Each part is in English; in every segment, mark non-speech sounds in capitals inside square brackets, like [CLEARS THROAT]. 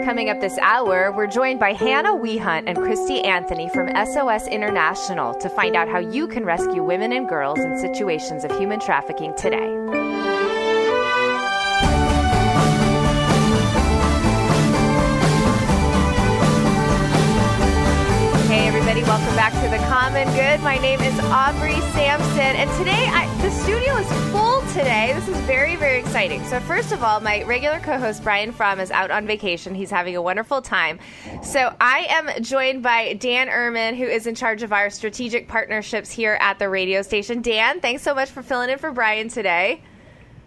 Coming up this hour, we're joined by Hannah Wehunt and Christy Anthony from SOS International to find out how you can rescue women and girls in situations of human trafficking today. Welcome back to The Common Good. My name is Aubrey Sampson, and today I, the studio is full today. This is very, very exciting. So, first of all, my regular co host, Brian Fromm, is out on vacation. He's having a wonderful time. So, I am joined by Dan Ehrman, who is in charge of our strategic partnerships here at the radio station. Dan, thanks so much for filling in for Brian today.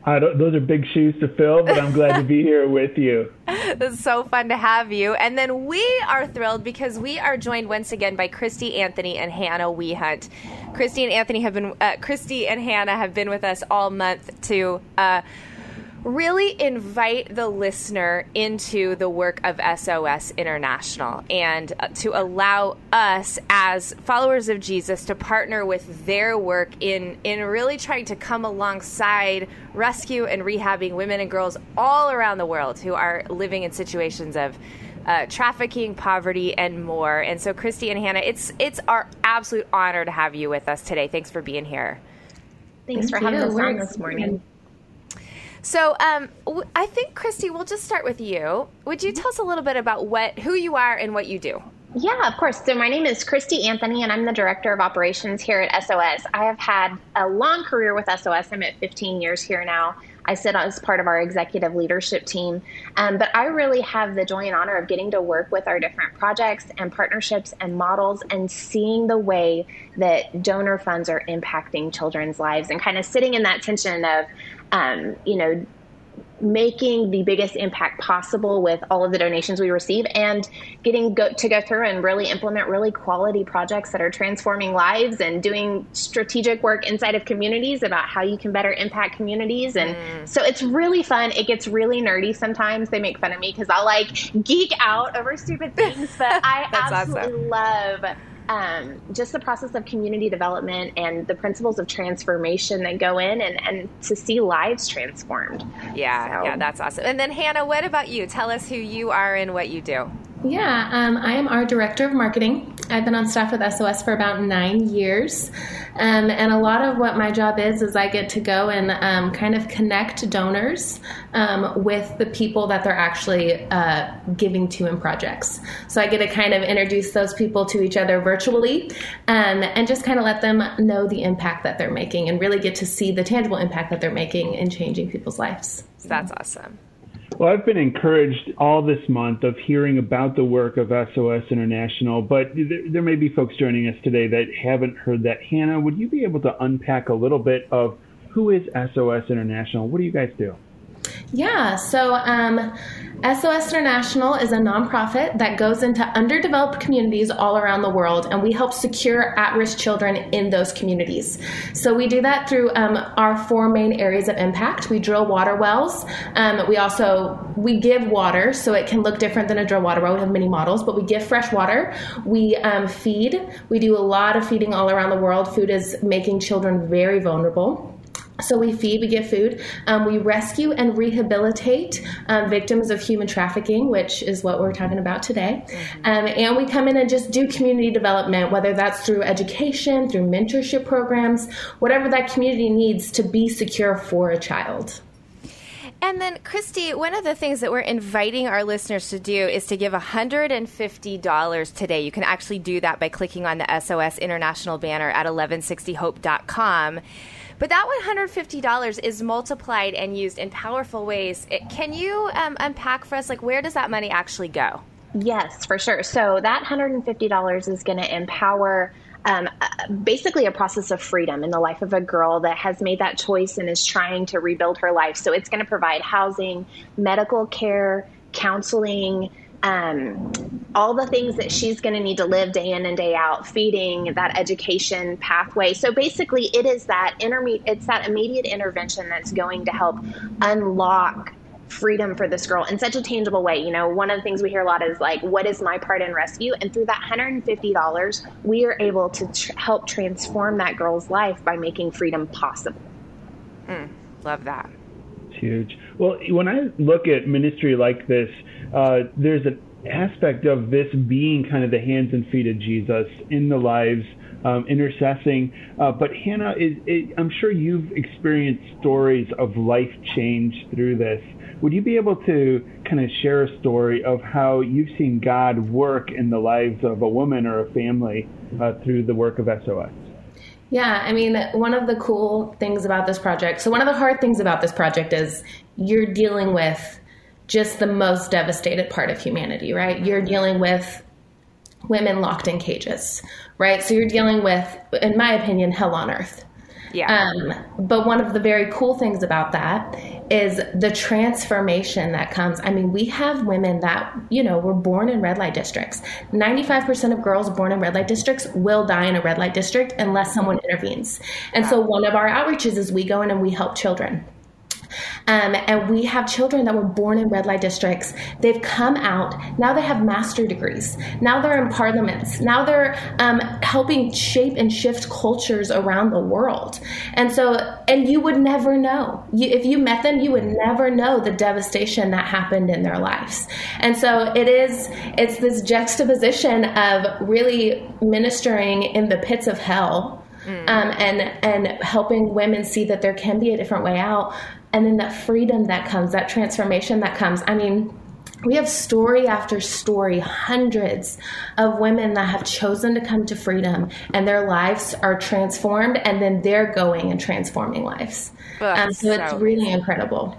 Those are big shoes to fill, but I'm glad to be here with you. [LAUGHS] It's so fun to have you. And then we are thrilled because we are joined once again by Christy Anthony and Hannah Wehunt. Christy and Anthony have been, uh, Christy and Hannah have been with us all month to. Uh, really invite the listener into the work of SOS International and uh, to allow us as followers of Jesus to partner with their work in in really trying to come alongside rescue and rehabbing women and girls all around the world who are living in situations of uh, trafficking, poverty, and more. And so, Christy and Hannah, it's it's our absolute honor to have you with us today. Thanks for being here. Thanks Thank for having us on this morning. So, um, I think Christy, we'll just start with you. Would you tell us a little bit about what, who you are, and what you do? Yeah, of course. So my name is Christy Anthony, and I'm the director of operations here at SOS. I have had a long career with SOS. I'm at 15 years here now. I sit as part of our executive leadership team, um, but I really have the joy and honor of getting to work with our different projects and partnerships and models, and seeing the way that donor funds are impacting children's lives, and kind of sitting in that tension of um, you know, making the biggest impact possible with all of the donations we receive and getting go- to go through and really implement really quality projects that are transforming lives and doing strategic work inside of communities about how you can better impact communities and mm. so it's really fun it gets really nerdy sometimes they make fun of me because i'll like geek out over stupid things but [LAUGHS] i absolutely awesome. love um, just the process of community development and the principles of transformation that go in and, and to see lives transformed. Yeah, so. yeah, that's awesome. And then, Hannah, what about you? Tell us who you are and what you do. Yeah, um, I am our director of marketing. I've been on staff with SOS for about nine years. Um, and a lot of what my job is, is I get to go and um, kind of connect donors um, with the people that they're actually uh, giving to in projects. So I get to kind of introduce those people to each other virtually um, and just kind of let them know the impact that they're making and really get to see the tangible impact that they're making in changing people's lives. That's awesome. Well, I've been encouraged all this month of hearing about the work of SOS International, but there, there, may be folks joining us today that haven't heard that. Hannah, would you be able to unpack a little bit of who is SOS International? What do you guys do? Yeah, so um, SOS International is a nonprofit that goes into underdeveloped communities all around the world, and we help secure at-risk children in those communities. So we do that through um, our four main areas of impact. We drill water wells. Um, we also we give water, so it can look different than a drill water well. We have many models, but we give fresh water. We um, feed. We do a lot of feeding all around the world. Food is making children very vulnerable. So we feed, we give food, um, we rescue and rehabilitate um, victims of human trafficking, which is what we're talking about today. Mm-hmm. Um, and we come in and just do community development, whether that's through education, through mentorship programs, whatever that community needs to be secure for a child. And then, Christy, one of the things that we're inviting our listeners to do is to give $150 today. You can actually do that by clicking on the SOS International banner at 1160hope.com. But that $150 is multiplied and used in powerful ways. It, can you um, unpack for us, like, where does that money actually go? Yes, for sure. So that $150 is going to empower um, basically a process of freedom in the life of a girl that has made that choice and is trying to rebuild her life. So it's going to provide housing, medical care, counseling. Um, all the things that she's going to need to live day in and day out, feeding that education pathway. So basically, it is that intermediate, it's that immediate intervention that's going to help unlock freedom for this girl in such a tangible way. You know, one of the things we hear a lot is like, what is my part in rescue? And through that $150, we are able to tr- help transform that girl's life by making freedom possible. Mm, love that. It's huge. Well, when I look at ministry like this, uh, there's an aspect of this being kind of the hands and feet of Jesus in the lives. Um, intercessing. Uh, but Hannah, is, is, I'm sure you've experienced stories of life change through this. Would you be able to kind of share a story of how you've seen God work in the lives of a woman or a family uh, through the work of SOS? Yeah, I mean, one of the cool things about this project, so one of the hard things about this project is you're dealing with just the most devastated part of humanity, right? You're dealing with women locked in cages, right? So you're dealing with, in my opinion, hell on earth. Yeah. Um, but one of the very cool things about that is the transformation that comes. I mean, we have women that, you know, were born in red light districts. 95% of girls born in red light districts will die in a red light district unless someone intervenes. And so one of our outreaches is we go in and we help children. Um, and we have children that were born in red light districts. They've come out. Now they have master degrees. Now they're in parliaments. Now they're um, helping shape and shift cultures around the world. And so, and you would never know. You, if you met them, you would never know the devastation that happened in their lives. And so it is, it's this juxtaposition of really ministering in the pits of hell. Mm. Um, and and helping women see that there can be a different way out, and then that freedom that comes, that transformation that comes. I mean, we have story after story, hundreds of women that have chosen to come to freedom and their lives are transformed, and then they're going and transforming lives. Um, so, so it's really incredible.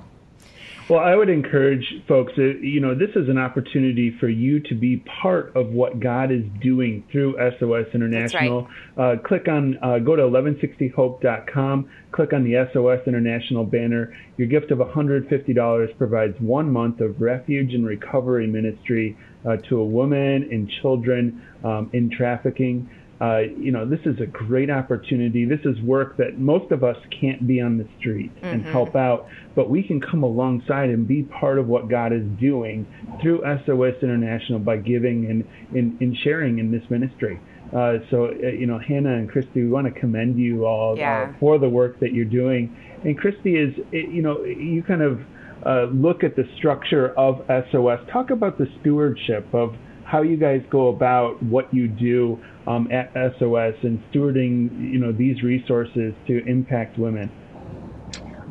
Well, I would encourage folks, that, you know, this is an opportunity for you to be part of what God is doing through SOS International. Right. Uh, click on, uh, go to 1160hope.com, click on the SOS International banner. Your gift of $150 provides one month of refuge and recovery ministry uh, to a woman and children um, in trafficking uh, you know, this is a great opportunity. This is work that most of us can't be on the street mm-hmm. and help out, but we can come alongside and be part of what God is doing through SOS International by giving and, and, and sharing in this ministry. Uh, so, uh, you know, Hannah and Christy, we want to commend you all uh, yeah. for the work that you're doing. And Christy is, you know, you kind of uh, look at the structure of SOS. Talk about the stewardship of how you guys go about what you do um, at SOS and stewarding, you know, these resources to impact women?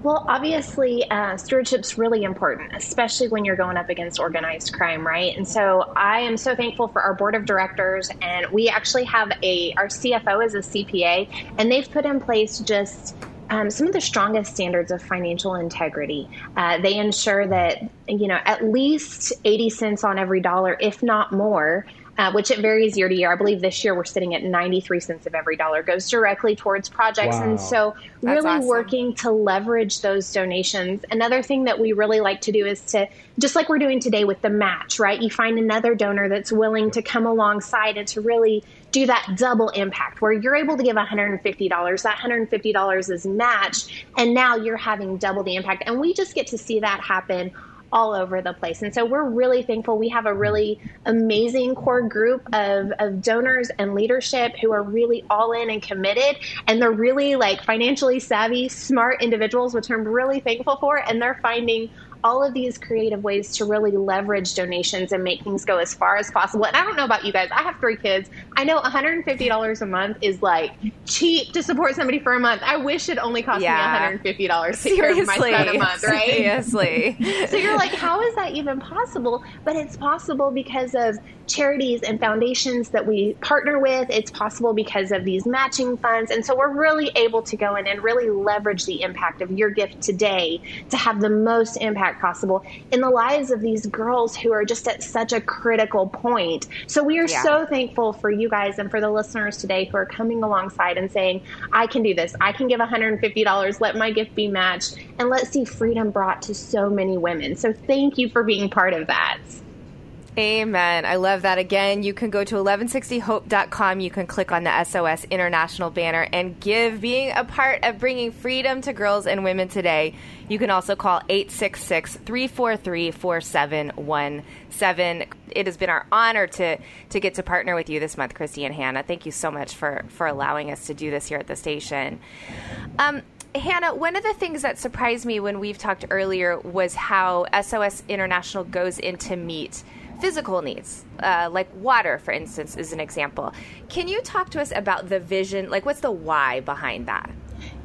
Well, obviously, uh, stewardship's really important, especially when you're going up against organized crime, right? And so I am so thankful for our board of directors, and we actually have a our CFO is a CPA, and they've put in place just um, some of the strongest standards of financial integrity. Uh, they ensure that you know at least 80 cents on every dollar, if not more, uh, which it varies year to year. I believe this year we're sitting at 93 cents of every dollar goes directly towards projects. Wow. And so, really awesome. working to leverage those donations. Another thing that we really like to do is to, just like we're doing today with the match, right? You find another donor that's willing to come alongside and to really do that double impact where you're able to give $150. That $150 is matched, and now you're having double the impact. And we just get to see that happen all over the place. And so we're really thankful. We have a really amazing core group of, of donors and leadership who are really all in and committed. And they're really like financially savvy, smart individuals, which I'm really thankful for. And they're finding all of these creative ways to really leverage donations and make things go as far as possible. And I don't know about you guys, I have three kids. I know $150 a month is like cheap to support somebody for a month. I wish it only cost yeah. me $150 to Seriously. my son a month, right? [LAUGHS] Seriously. so you're like, how is that even possible? But it's possible because of charities and foundations that we partner with. It's possible because of these matching funds. And so we're really able to go in and really leverage the impact of your gift today to have the most impact possible in the lives of these girls who are just at such a critical point. So we are yeah. so thankful for you guys and for the listeners today who are coming alongside and saying, I can do this. I can give $150. Let my gift be matched. And let's see freedom brought to so many women. So thank you for being part of that. Amen. I love that. Again, you can go to 1160hope.com. You can click on the SOS International banner and give, being a part of bringing freedom to girls and women today. You can also call 866 343 4717. It has been our honor to, to get to partner with you this month, Christy and Hannah. Thank you so much for, for allowing us to do this here at the station. Um, Hannah, one of the things that surprised me when we've talked earlier was how SOS International goes into meet physical needs, uh, like water, for instance, is an example. Can you talk to us about the vision? Like, what's the why behind that?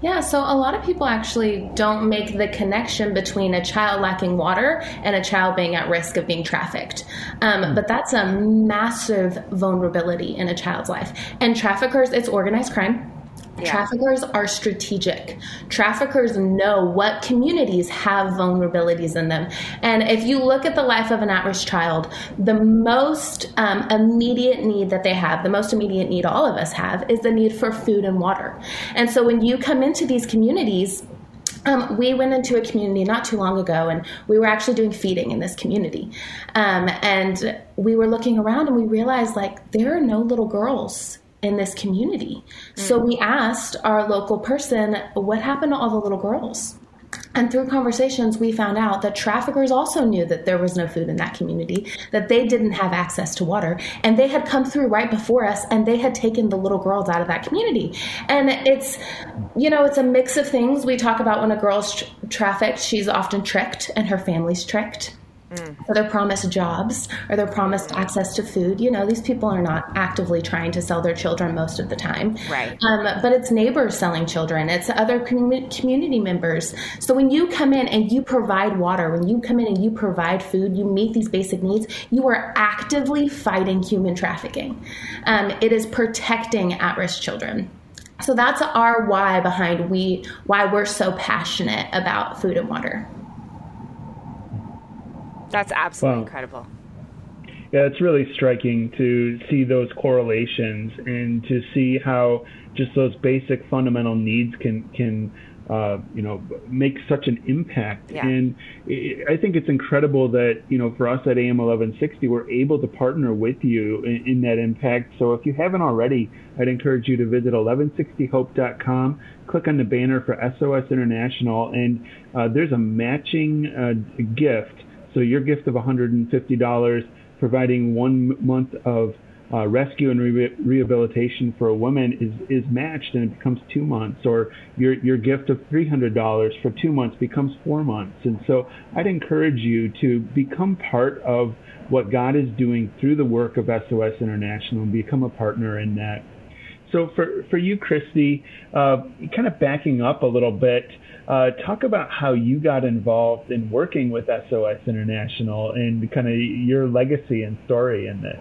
Yeah, so a lot of people actually don't make the connection between a child lacking water and a child being at risk of being trafficked. Um, but that's a massive vulnerability in a child's life. And traffickers, it's organized crime. Yeah. Traffickers are strategic. Traffickers know what communities have vulnerabilities in them. And if you look at the life of an at risk child, the most um, immediate need that they have, the most immediate need all of us have, is the need for food and water. And so when you come into these communities, um, we went into a community not too long ago and we were actually doing feeding in this community. Um, and we were looking around and we realized like there are no little girls in this community. Mm. So we asked our local person, what happened to all the little girls? And through conversations, we found out that traffickers also knew that there was no food in that community, that they didn't have access to water, and they had come through right before us and they had taken the little girls out of that community. And it's, you know, it's a mix of things. We talk about when a girl's tra- trafficked, she's often tricked and her family's tricked. Mm. So they're promised jobs or they're promised access to food. You know, these people are not actively trying to sell their children most of the time. Right. Um, but it's neighbors selling children, it's other com- community members. So when you come in and you provide water, when you come in and you provide food, you meet these basic needs, you are actively fighting human trafficking. Um, it is protecting at risk children. So that's our why behind we why we're so passionate about food and water. That's absolutely incredible. Yeah, it's really striking to see those correlations and to see how just those basic fundamental needs can can uh, you know make such an impact. Yeah. And I think it's incredible that you know for us at AM 1160 we're able to partner with you in, in that impact. So if you haven't already, I'd encourage you to visit 1160hope.com. Click on the banner for SOS International, and uh, there's a matching uh, gift so your gift of $150, providing one month of uh, rescue and re- rehabilitation for a woman is, is matched and it becomes two months, or your, your gift of $300 for two months becomes four months. And so I'd encourage you to become part of what God is doing through the work of SOS International and become a partner in that. So for, for you, Christy, uh, kind of backing up a little bit, uh, talk about how you got involved in working with SOS International and kind of your legacy and story in this.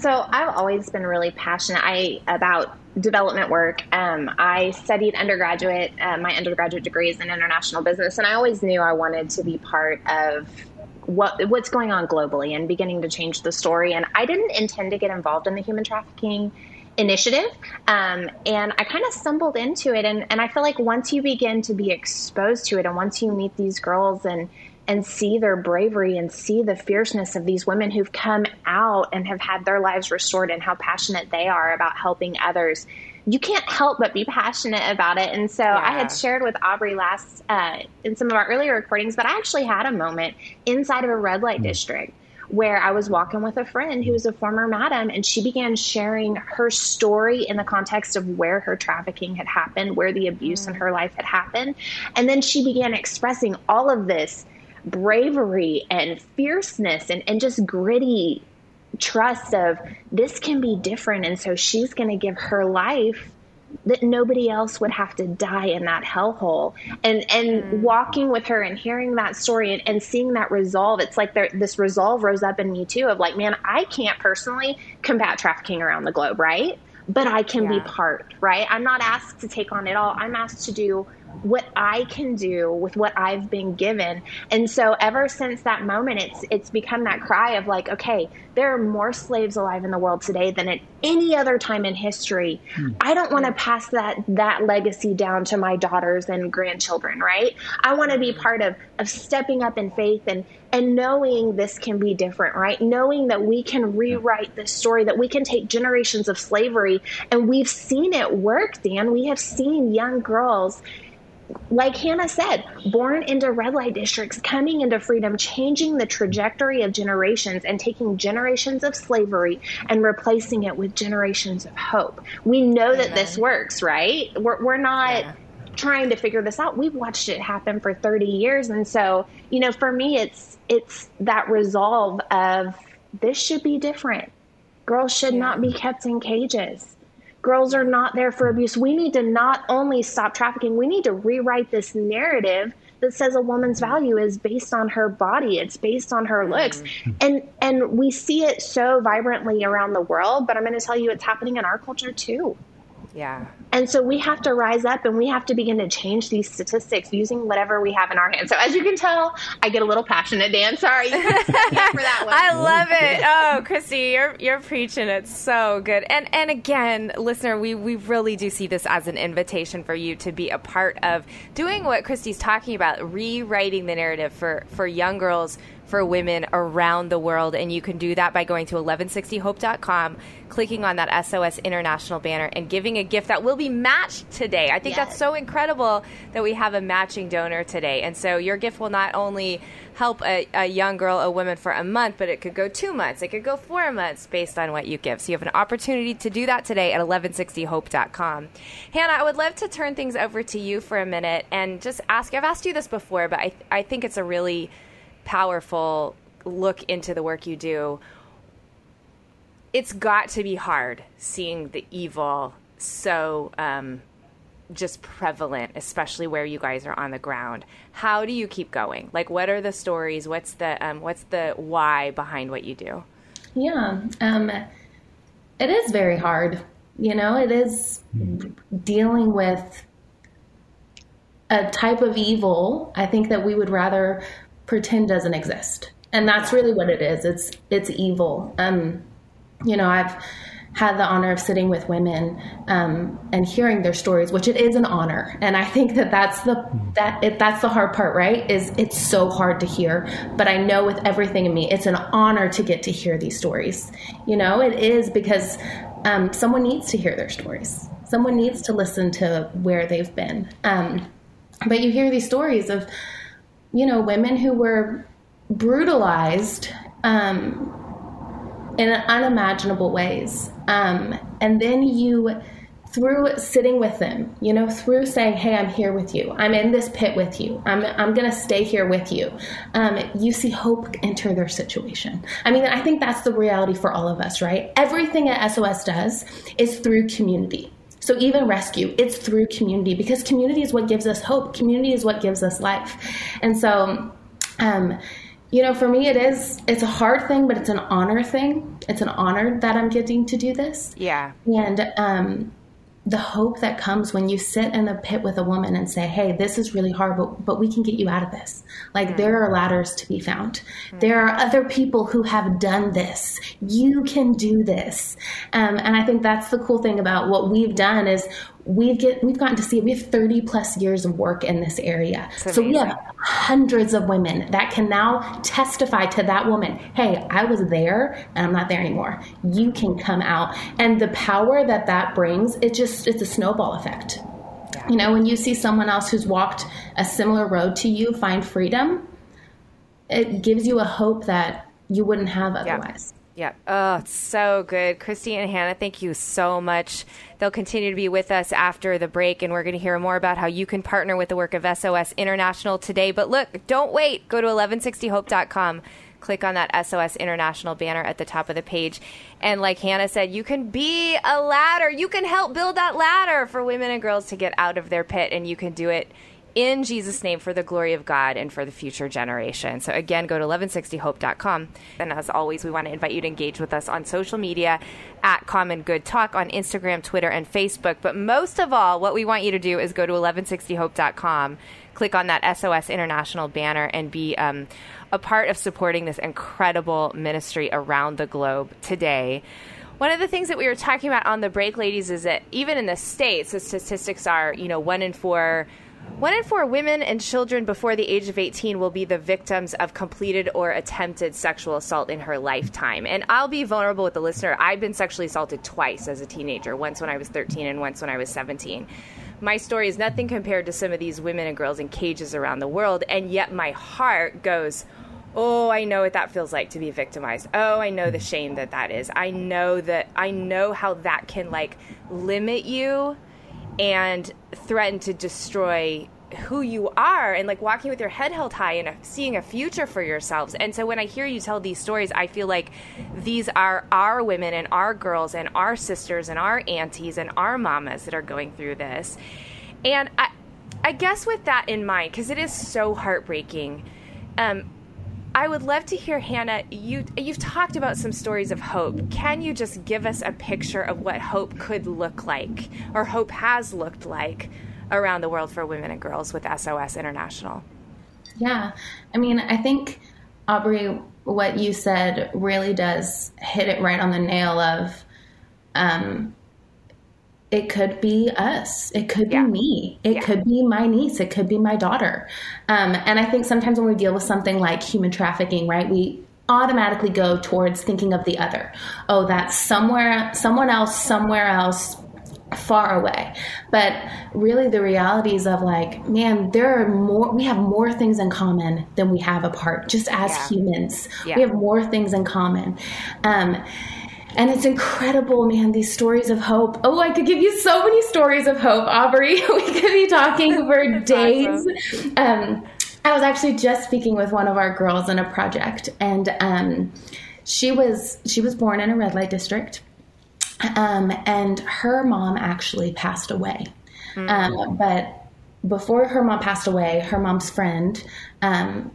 So I've always been really passionate I, about development work. Um, I studied undergraduate. Uh, my undergraduate degree is in international business, and I always knew I wanted to be part of what what's going on globally and beginning to change the story. And I didn't intend to get involved in the human trafficking initiative. Um, and I kind of stumbled into it. And, and I feel like once you begin to be exposed to it and once you meet these girls and, and see their bravery and see the fierceness of these women who've come out and have had their lives restored and how passionate they are about helping others, you can't help but be passionate about it. And so yeah. I had shared with Aubrey last uh, in some of our earlier recordings, but I actually had a moment inside of a red light mm. district where I was walking with a friend who was a former madam, and she began sharing her story in the context of where her trafficking had happened, where the abuse in mm. her life had happened. And then she began expressing all of this bravery and fierceness and, and just gritty trust of this can be different. And so she's going to give her life that nobody else would have to die in that hellhole and and mm. walking with her and hearing that story and, and seeing that resolve it's like there, this resolve rose up in me too of like man i can't personally combat trafficking around the globe right but I can Yeah. be part, right? I'm not asked to take on it all. I'm asked to do what I can do with what I've been given. And so ever since that moment it's it's become that cry of like, okay, there are more slaves alive in the world today than at any other time in history. Hmm. I don't want to pass that that legacy down to my daughters and grandchildren, right? I want to be hmm. part of of stepping up in faith and and knowing this can be different, right? Knowing that we can rewrite this story, that we can take generations of slavery and we've seen it work, Dan. We have seen young girls like Hannah said, born into red light districts, coming into freedom, changing the trajectory of generations and taking generations of slavery and replacing it with generations of hope. We know that this works, right? We're, we're not trying to figure this out. We've watched it happen for 30 years. And so, you know, for me, it's, it's that resolve of this should be different. Girls should not be kept in cages girls are not there for abuse. We need to not only stop trafficking, we need to rewrite this narrative that says a woman's value is based on her body, it's based on her looks. Mm-hmm. And and we see it so vibrantly around the world, but I'm going to tell you it's happening in our culture too. Yeah. And so we have to rise up and we have to begin to change these statistics using whatever we have in our hands. So as you can tell, I get a little passionate, Dan. Sorry. [LAUGHS] You can cut me for that one. [LAUGHS] I love it. Oh, Christy, you're you're preaching it so good. And and again, listener, we we really do see this as an invitation for you to be a part of doing what Christy's talking about, rewriting the narrative for for young girls for women around the world. And you can do that by going to 1160hope.com, clicking on that SOS International banner, and giving a gift that will be matched today. I think that's so incredible that we have a matching donor today. And so your gift will not only help a, a young girl, a woman for a month, but it could go two months, it could go four months based on what you give. So you have an opportunity to do that today at 1160hope.com. Hannah, I would love to turn things over to you for a minute and just ask I've asked you this before, but I, I think it's a really powerful look into the work you do. It's got to be hard seeing the evil so um, just prevalent, especially where you guys are on the ground. How do you keep going? Like, what are the stories? What's the um, what's the why behind what you do? Yeah, um, it is very hard. You know, it is dealing with a type of evil. I think that we would rather pretend doesn't exist, and that's really what it is. It's it's evil. Um, you know, I've had the honor of sitting with women um, and hearing their stories, which it is an honor. And I think that that's the that it, that's the hard part, right? Is it's so hard to hear, but I know with everything in me, it's an honor to get to hear these stories. You know, it is because um, someone needs to hear their stories. Someone needs to listen to where they've been. Um, but you hear these stories of, you know, women who were brutalized. Um, in unimaginable ways. Um, and then you, through sitting with them, you know, through saying, "Hey, I'm here with you. I'm in this pit with you. I'm I'm going to stay here with you." Um, you see hope enter their situation. I mean, I think that's the reality for all of us, right? Everything that SOS does is through community. So even rescue, it's through community because community is what gives us hope. Community is what gives us life, and so. Um, you know, for me, it is, it's a hard thing, but it's an honor thing. It's an honor that I'm getting to do this. Yeah. And um, the hope that comes when you sit in the pit with a woman and say, hey, this is really hard, but, but we can get you out of this. Like, there are ladders to be found. There are other people who have done this. You can do this. Um, and I think that's the cool thing about what we've done is we've get we've gotten to see it. we have 30 plus years of work in this area. So we have hundreds of women that can now testify to that woman hey i was there and i'm not there anymore. You can come out. And the power that that brings it just it's a snowball effect. You know when you see someone else who's walked a similar road to you find freedom it gives you a hope that you wouldn't have otherwise. Yeah. Oh, it's so good. Christy and Hannah, thank you so much. They'll continue to be with us after the break, and we're going to hear more about how you can partner with the work of SOS International today. But look, don't wait. Go to 1160hope.com. Click on that SOS International banner at the top of the page. And like Hannah said, you can be a ladder. You can help build that ladder for women and girls to get out of their pit, and you can do it in Jesus' name for the glory of God and for the future generation. So, again, go to 1160hope.com. And as always, we want to invite you to engage with us on social media at Common Good Talk on Instagram, Twitter, and Facebook. But most of all, what we want you to do is go to 1160hope.com, click on that SOS International banner, and be um, a part of supporting this incredible ministry around the globe today. One of the things that we were talking about on the break, ladies, is that even in the states, the statistics are, you know, one in four. One in four women and children before the age of 18 will be the victims of completed or attempted sexual assault in her lifetime. And I'll be vulnerable with the listener. I've been sexually assaulted twice as a teenager, once when I was 13 and once when I was 17. My story is nothing compared to some of these women and girls in cages around the world, and yet my heart goes, oh i know what that feels like to be victimized oh i know the shame that that is i know that i know how that can like limit you and threaten to destroy who you are and like walking with your head held high and seeing a future for yourselves. And so when I hear you tell these stories, I feel like these are our women and our girls and our sisters and our aunties and our mamas that are going through this. And I, I guess with that in mind, because it is so heartbreaking, um, I would love to hear Hannah. You you've talked about some stories of hope. Can you just give us a picture of what hope could look like, or hope has looked like, around the world for women and girls with SOS International? Yeah, I mean, I think Aubrey, what you said really does hit it right on the nail. Of um, it could be us. It could yeah. be me. It yeah. could be my niece. It could be my daughter. Um, and I think sometimes when we deal with something like human trafficking, right, we automatically go towards thinking of the other. Oh, that's somewhere, someone else, somewhere else, far away. But really, the realities of like, man, there are more, we have more things in common than we have apart, just as yeah. humans. We have more things in common. Um, and it's incredible, man, these stories of hope. Oh, I could give you so many stories of hope, Aubrey. [LAUGHS] we could be talking for days. Awesome. Um, I was actually just speaking with one of our girls in a project, and um, she was she was born in a red light district, um, and her mom actually passed away. Mm-hmm. but before her mom passed away, her mom's friend um,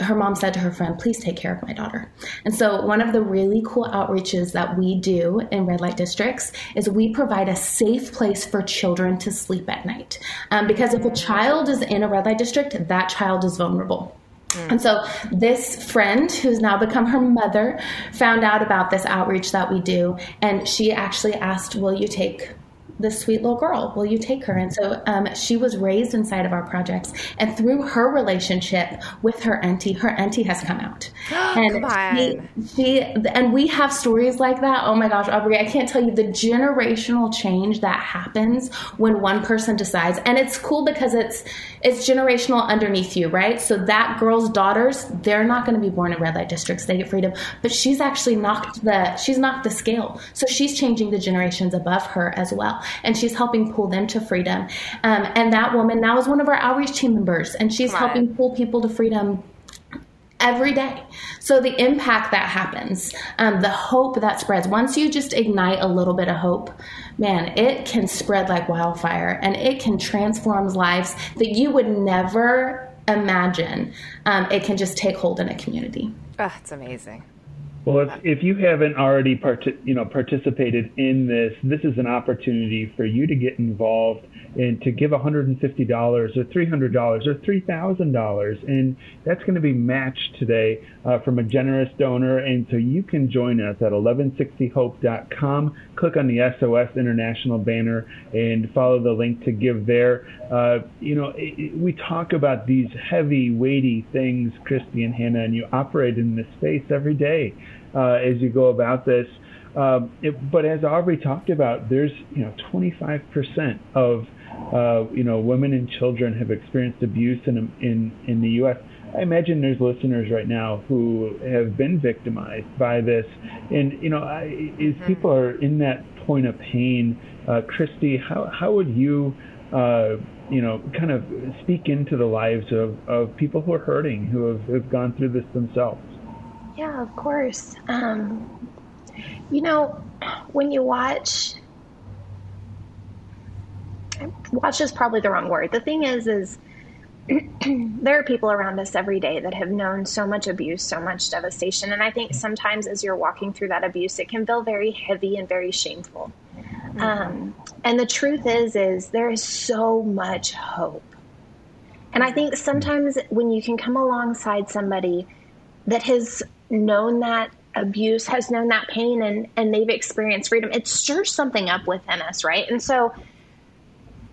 her mom said to her friend, please take care of my daughter. And so, one of the really cool outreaches that we do in red light districts is we provide a safe place for children to sleep at night. Um, because if a child is in a red light district, that child is vulnerable. And so, this friend, who's now become her mother, found out about this outreach that we do, and she actually asked, Will you take this sweet little girl. Will you take her? And so um, she was raised inside of our projects, and through her relationship with her auntie, her auntie has come out. [GASPS] and come she, she, and we have stories like that. Oh my gosh, Aubrey, I can't tell you the generational change that happens when one person decides. And it's cool because it's it's generational underneath you, right? So that girl's daughters, they're not going to be born in red light districts. They get freedom, but she's actually knocked the she's knocked the scale. So she's changing the generations above her as well and she's helping pull them to freedom. Um, and that woman now is one of our outreach team members, and she's helping pull people to freedom every day. So the impact that happens, um, the hope that spreads, once you just ignite a little bit of hope, man, it can spread like wildfire and it can transform lives that you would never imagine. Um, it can just take hold in a community. Oh, it's amazing. Well, if, if you haven't already part, you know participated in this, this is an opportunity for you to get involved and to give $150 or $300 or $3,000, and that's going to be matched today uh, from a generous donor. And so you can join us at 1160hope.com. Click on the SOS International banner and follow the link to give there. Uh, you know, it, it, we talk about these heavy, weighty things, Christy and Hannah, and you operate in this space every day uh, as you go about this. Um, it, but as Aubrey talked about, there's you know 25% of uh, you know women and children have experienced abuse in in in the U.S. I imagine there's listeners right now who have been victimized by this, and you know, I, as mm-hmm. people are in that point of pain, uh, Christy, how how would you uh, you know, kind of speak into the lives of, of people who are hurting, who have, have gone through this themselves. Yeah, of course. Um, you know, when you watch, watch is probably the wrong word. The thing is, is [CLEARS THROAT] there are people around us every day that have known so much abuse, so much devastation. And I think sometimes as you're walking through that abuse, it can feel very heavy and very shameful. Mm-hmm. Um, and the truth is, is there is so much hope. And I think sometimes when you can come alongside somebody that has known that abuse, has known that pain, and, and they've experienced freedom, it stirs something up within us, right? And so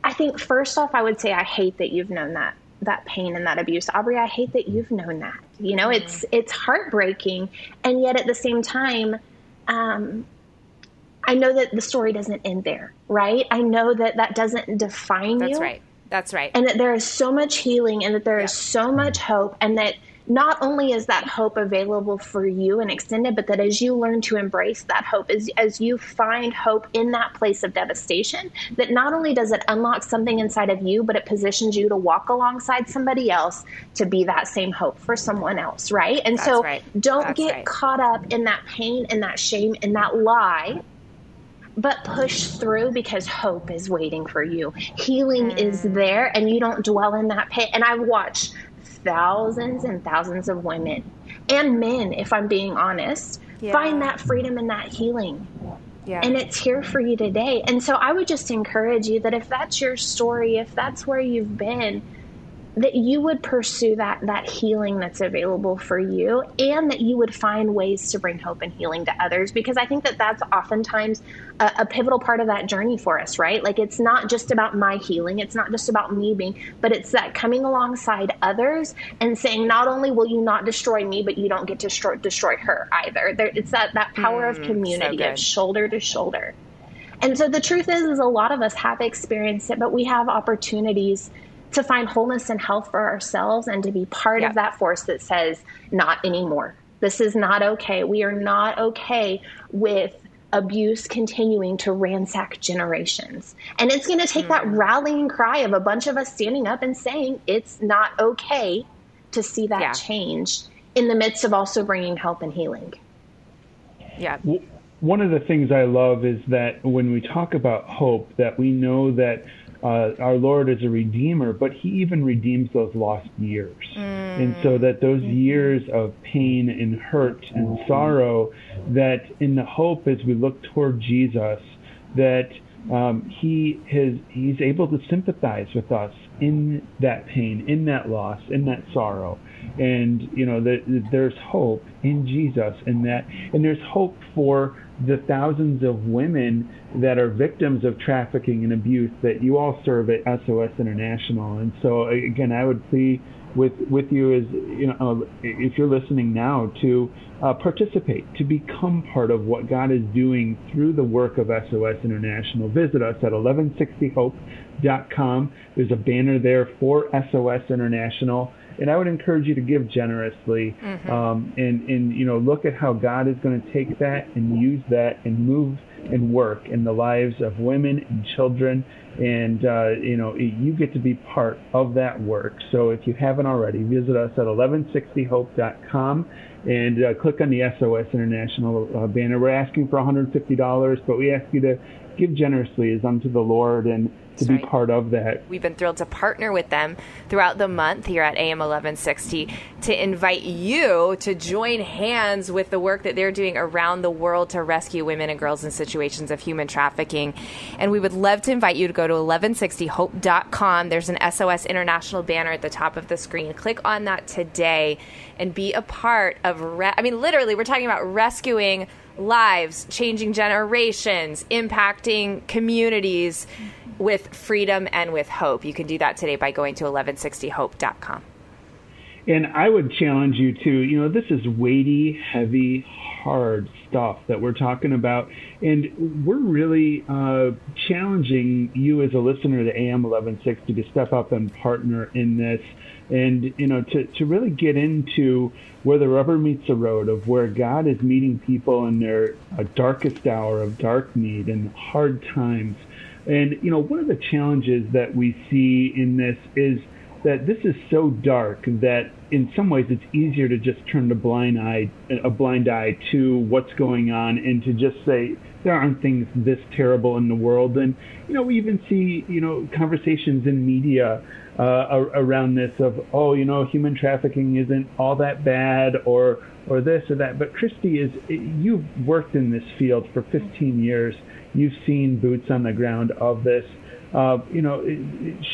I think first off, I would say I hate that you've known that that pain and that abuse. Aubrey, I hate that you've known that. You know, mm-hmm. it's it's heartbreaking, and yet at the same time, um, I know that the story doesn't end there, right? I know that that doesn't define That's you. That's right. That's right. And that there is so much healing, and that there is so much hope, and that not only is that hope available for you and extended, but that as you learn to embrace that hope, as, as you find hope in that place of devastation, that not only does it unlock something inside of you, but it positions you to walk alongside somebody else to be that same hope for someone else, right? And That's so right. don't That's get right. caught up in that pain and that shame and that lie but push through because hope is waiting for you. Healing mm. is there, and you don't dwell in that pit. And I've watched thousands and thousands of women and men, if I'm being honest, yeah. find that freedom and that healing. Yeah. And it's here for you today. And so I would just encourage you that if that's your story, if that's where you've been, that you would pursue that that healing that's available for you and that you would find ways to bring hope and healing to others because i think that that's oftentimes a, a, pivotal part of that journey for us right? Like it's not just about my healing. It's not just about me being but it's that coming alongside others and saying not only will you not destroy me but you don't get to destroy, destroy her either. There, it's that that power mm, of community so of shoulder to shoulder. And so the truth is is a lot of us have experienced it but we have opportunities to find wholeness and health for ourselves and to be part yeah. of that force that says, not anymore. This is not okay. We are not okay with abuse continuing to ransack generations. And it's going to take mm. that rallying cry of a bunch of us standing up and saying, it's not okay to see that yeah. change in the midst of also bringing help and healing. Yeah. One of the things I love is that when we talk about hope, that we know that uh, our Lord is a redeemer, but He even redeems those lost years. Mm. And so that those mm-hmm. years of pain and hurt and sorrow, that in the hope as we look toward Jesus, that um, He has He's able to sympathize with us in that pain, in that loss, in that sorrow. And you know that there's hope in Jesus, and that, and there's hope for the thousands of women that are victims of trafficking and abuse that you all serve at SOS International. And so again, I would plead with with you is you know if you're listening now to uh, participate to become part of what God is doing through the work of SOS International. Visit us at 1160hope.com. There's a banner there for SOS International and I would encourage you to give generously, mm-hmm. um, and and you know look at how God is going to take that and use that and move and work in the lives of women and children, and uh, you know you get to be part of that work. So if you haven't already, visit us at 1160hope.com and uh, click on the SOS International uh, banner. We're asking for $150, but we ask you to give generously as unto the Lord and to be right. part of that. We've been thrilled to partner with them throughout the month here at AM 1160 to invite you to join hands with the work that they're doing around the world to rescue women and girls in situations of human trafficking. And we would love to invite you to go to 1160hope.com. There's an SOS International banner at the top of the screen. Click on that today and be a part of, re- I mean, literally, we're talking about rescuing lives, changing generations, impacting communities with freedom and with hope. You can do that today by going to 1160hope.com. And I would challenge you to, you know, this is weighty, heavy, hard stuff that we're talking about. And we're really uh, challenging you as a listener to AM 1160 to step up and partner in this and, you know, to, to really get into where the rubber meets the road of where God is meeting people in their uh, darkest hour of dark need and hard times and, you know, one of the challenges that we see in this is that this is so dark that in some ways it's easier to just turn a blind eye a blind eye to what's going on and to just say there aren't things this terrible in the world. And you know we even see you know conversations in media uh, around this of oh you know human trafficking isn't all that bad or or this or that. But Christy is you've worked in this field for 15 years you've seen boots on the ground of this uh, you know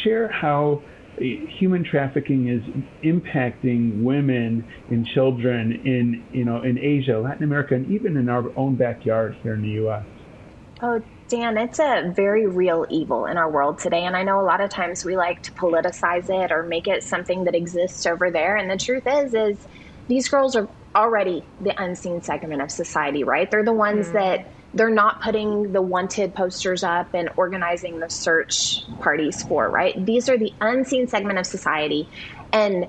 share how human trafficking is impacting women and children in you know in Asia, Latin America, and even in our own backyard here in the U.S. Oh, Dan, it's a very real evil in our world today, and I know a lot of times we like to politicize it or make it something that exists over there. And the truth is, is these girls are already the unseen segment of society, right? They're the ones mm. that they're not putting the wanted posters up and organizing the search parties for, right? These are the unseen segment of society. And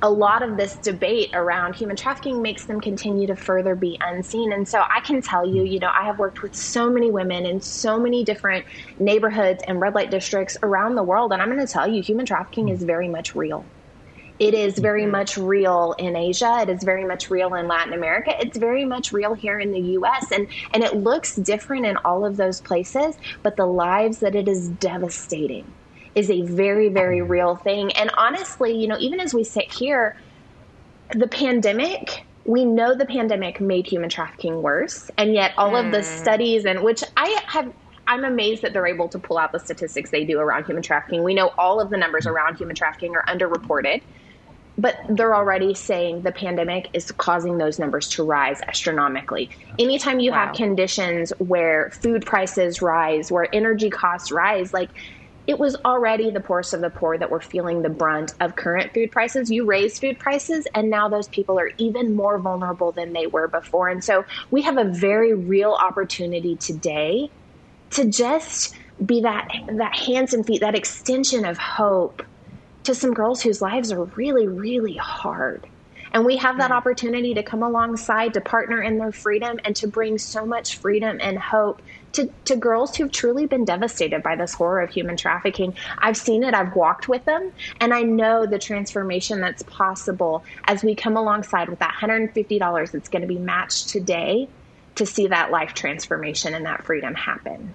a lot of this debate around human trafficking makes them continue to further be unseen. And so I can tell you, you know, I have worked with so many women in so many different neighborhoods and red light districts around the world. And I'm going to tell you, human trafficking is very much real. It is very mm-hmm. much real in Asia. It is very much real in Latin America. It's very much real here in the US. And, and it looks different in all of those places, but the lives that it is devastating is a very, very mm-hmm. real thing. And honestly, you know, even as we sit here, the pandemic we know the pandemic made human trafficking worse and yet all mm. of the mm. studies and which i have i'm amazed that they're able to pull out the statistics they do around human trafficking we know all of the numbers around human trafficking are underreported but they're already saying the pandemic is causing those numbers to rise astronomically. Anytime you wow. have conditions where food prices rise, where energy costs rise, like it was already the poorest of the poor that were feeling the brunt of current food prices. You raise food prices, and now those people are even more vulnerable than they were before. And so we have a very real opportunity today to just be that that hands and feet, that extension of hope to some girls whose lives are really, really hard. And we have that opportunity to come alongside, to partner in their freedom, and to bring so much freedom and hope to, to girls who've truly been devastated by this horror of human trafficking. I've seen it, I've walked with them, and I know the transformation that's possible as we come alongside with that $150 that's going to be matched today to see that life transformation and that freedom happen.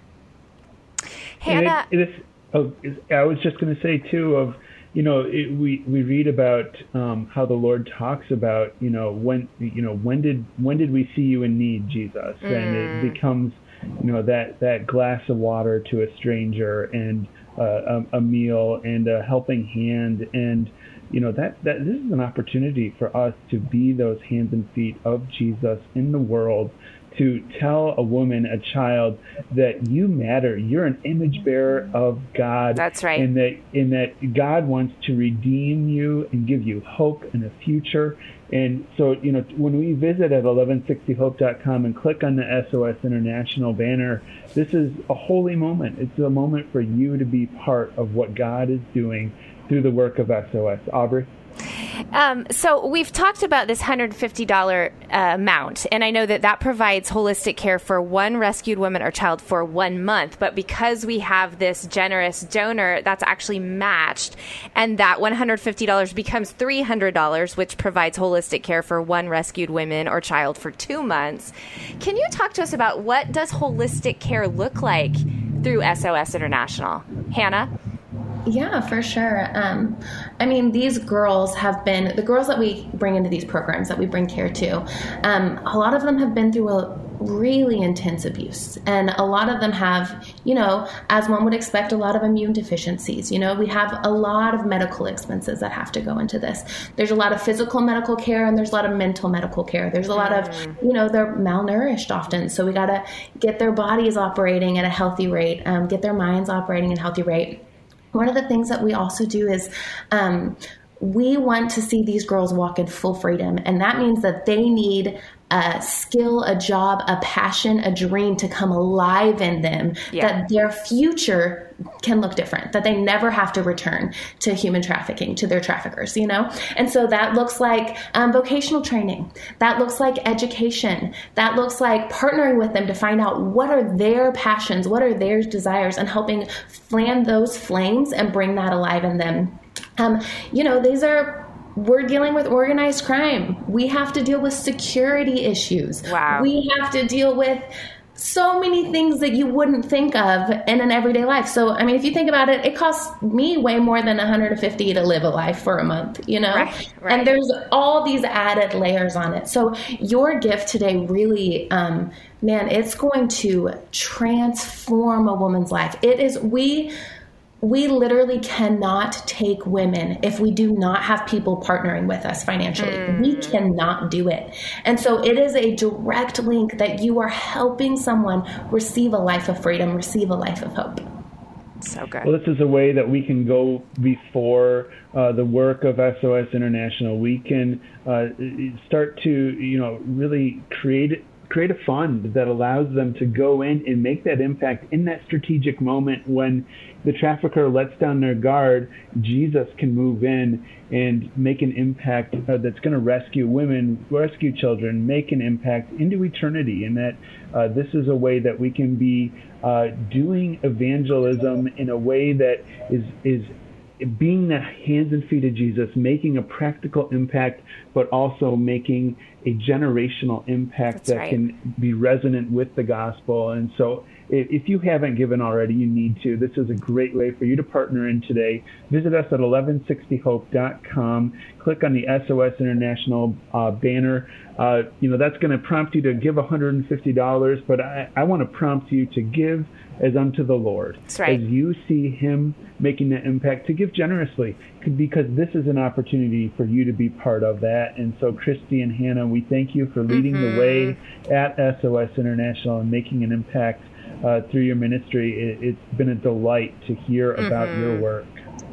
Hannah. It, it is, oh, I was just going to say, too, of you know, it, we we read about um, how the Lord talks about, you know, when you know when did when did we see you in need, Jesus, mm. and it mm. becomes, you know, that that glass of water to a stranger and uh, a, a meal and a helping hand and you know that that this is an opportunity for us to be those hands and feet of Jesus in the world to tell a woman, a child, that you matter. You're an image bearer of God. That's right. And that in that God wants to redeem you and give you hope and a future. And so, you know, when we visit at 1160hope.com and click on the SOS International banner, this is a holy moment. It's a moment for you to be part of what God is doing through the work of SOS. Aubrey? Um, so we've talked about this $150 uh, amount, and I know that that provides holistic care for one rescued woman or child for one month. But because we have this generous donor, that's actually matched, and that $150 becomes $300, which provides holistic care for one rescued woman or child for two months. Can you talk to us about what does holistic care look like through SOS International, Hannah? Yeah, for sure. Um, I mean, these girls have been the girls that we bring into these programs that we bring care to. Um, a lot of them have been through a really intense abuse, and a lot of them have, you know, as one would expect, a lot of immune deficiencies. You know, we have a lot of medical expenses that have to go into this. There's a lot of physical medical care, and there's a lot of mental medical care. There's a lot of, mm. you know, they're malnourished often, so we got to get their bodies operating at a healthy rate, um, get their minds operating at a healthy rate one of the things that we also do is um, we want to see these girls walk in full freedom, and that means that they need a skill, a job, a passion, a dream to come alive in them, yeah. that their future can look different, that they never have to return to human trafficking, to their traffickers, you know? And so that looks like um, vocational training, that looks like education, that looks like partnering with them to find out what are their passions, what are their desires, and helping fan those flames and bring that alive in them Um, you know, these are we're dealing with organized crime. We have to deal with security issues. Wow. We have to deal with so many things that you wouldn't think of in an everyday life. So, I mean, if you think about it, it costs me way more than 150 to live a life for a month, you know? Right, right. And there's all these added layers on it. So, your gift today really, um, man, it's going to transform a woman's life. It is, we, we literally cannot take women if we do not have people partnering with us financially. Mm. We cannot do it. And so it is a direct link that you are helping someone receive a life of freedom, receive a life of hope. So good. Well, this is a way that we can go before uh, the work of SOS International. We can uh, start to, you know, really create create a fund that allows them to go in and make that impact in that strategic moment when the trafficker lets down their guard, Jesus can move in and make an impact uh, that's going to rescue women, rescue children, make an impact into eternity. And that uh, this is a way that we can be uh, doing evangelism in a way that is is being the hands and feet of Jesus, making a practical impact, but also making a generational impact That's that right. can be resonant with the gospel. And so, if you haven't given already, you need to. This is a great way for you to partner in today. Visit us at 1160hope.com. Click on the SOS International uh, banner. Uh, you know, that's going to prompt you to give $150, but I, I want to prompt you to give as unto the Lord. That's right. As you see Him making that impact, to give generously, because this is an opportunity for you to be part of that. And so, Christy and Hannah, we thank you for leading Mm-hmm. the way at SOS International and making an impact uh, through your ministry. It, it's been a delight to hear about Mm-hmm. your work.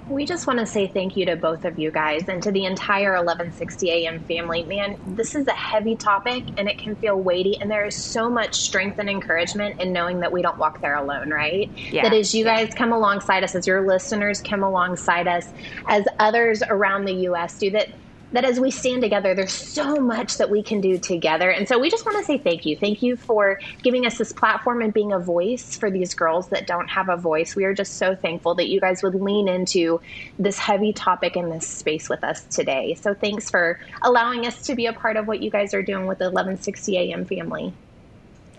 We just want to say thank you to both of you guys and to the entire 1160 AM family. Man, this is a heavy topic and it can feel weighty, and there is so much strength and encouragement in knowing that we don't walk there alone, right? Yeah. That as you guys come alongside us, as your listeners come alongside us, as others around the U.S. do, that that as we stand together, there's so much that we can do together. And so we just want to say thank you. Thank you for giving us this platform and being a voice for these girls that don't have a voice. We are just so thankful that you guys would lean into this heavy topic in this space with us today. So thanks for allowing us to be a part of what you guys are doing with the 1160 AM family.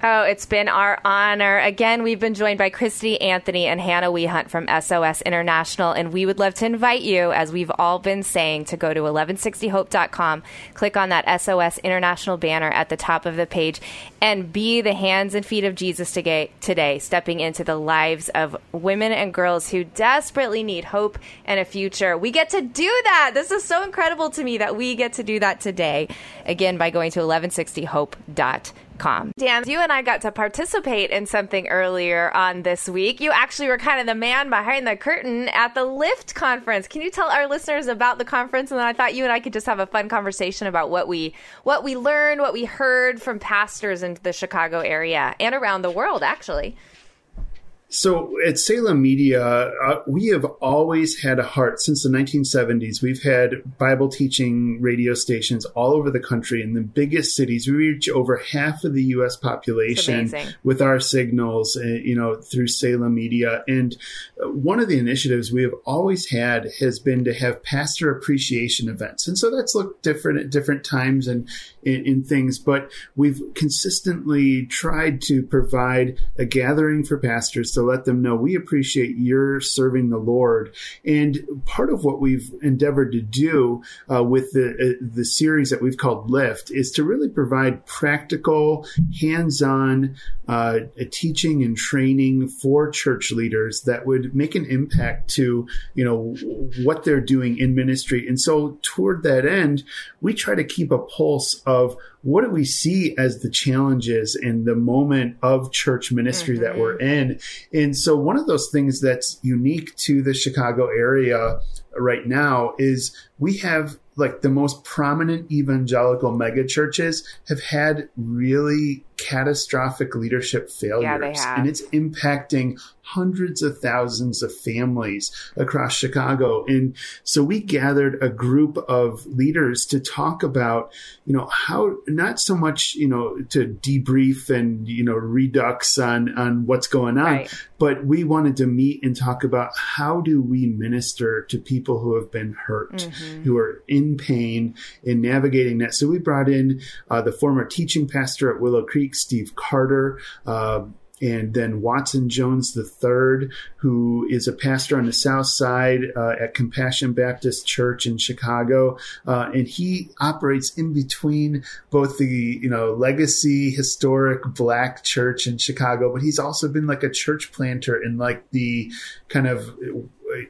Oh, it's been our honor. Again, we've been joined by Christy Anthony and Hannah Wehunt from SOS International, and we would love to invite you, as we've all been saying, to go to 1160hope.com, click on that SOS International banner at the top of the page, and be the hands and feet of Jesus today, today stepping into the lives of women and girls who desperately need hope and a future. We get to do that. This is so incredible to me that we get to do that today, again, by going to 1160hope.com. Com. Dan, you and I got to participate in something earlier on this week. You actually were kind of the man behind the curtain at the Lift conference. Can you tell our listeners about the conference? And then I thought you and I could just have a fun conversation about what we what we learned, what we heard from pastors in the Chicago area and around the world, actually. So at Salem Media, uh, we have always had a heart since the 1970s. We've had Bible teaching radio stations all over the country in the biggest cities. We reach over half of the U.S. population with our signals, uh, you know, through Salem Media. And uh, one of the initiatives we have always had has been to have pastor appreciation events. And so that's looked different at different times and in, in things, but we've consistently tried to provide a gathering for pastors to let them know we appreciate your serving the Lord. And part of what we've endeavored to do uh, with the uh, the series that we've called Lift is to really provide practical, hands-on uh, teaching and training for church leaders that would make an impact to you know what they're doing in ministry. And so toward that end, we try to keep a pulse of what do we see as the challenges in the moment of church ministry that we're mm-hmm. in? And so one of those things that's unique to the Chicago area right now is we have like the most prominent evangelical mega churches have had really catastrophic leadership failures, have. and it's impacting hundreds of thousands of families across Chicago. And so we gathered a group of leaders to talk about, you know, how not so much, you know, to debrief and, you know, redux on, on what's going on, Right. but we wanted to meet and talk about how do we minister to people who have been hurt, who are in pain in navigating that. So we brought in uh, the former teaching pastor at Willow Creek, Steve Carter. Uh, and then Watson Jones III, who is a pastor on the South Side uh, at Compassion Baptist Church in Chicago, uh, and he operates in between both the you know legacy historic Black church in Chicago, but he's also been like a church planter in like the kind of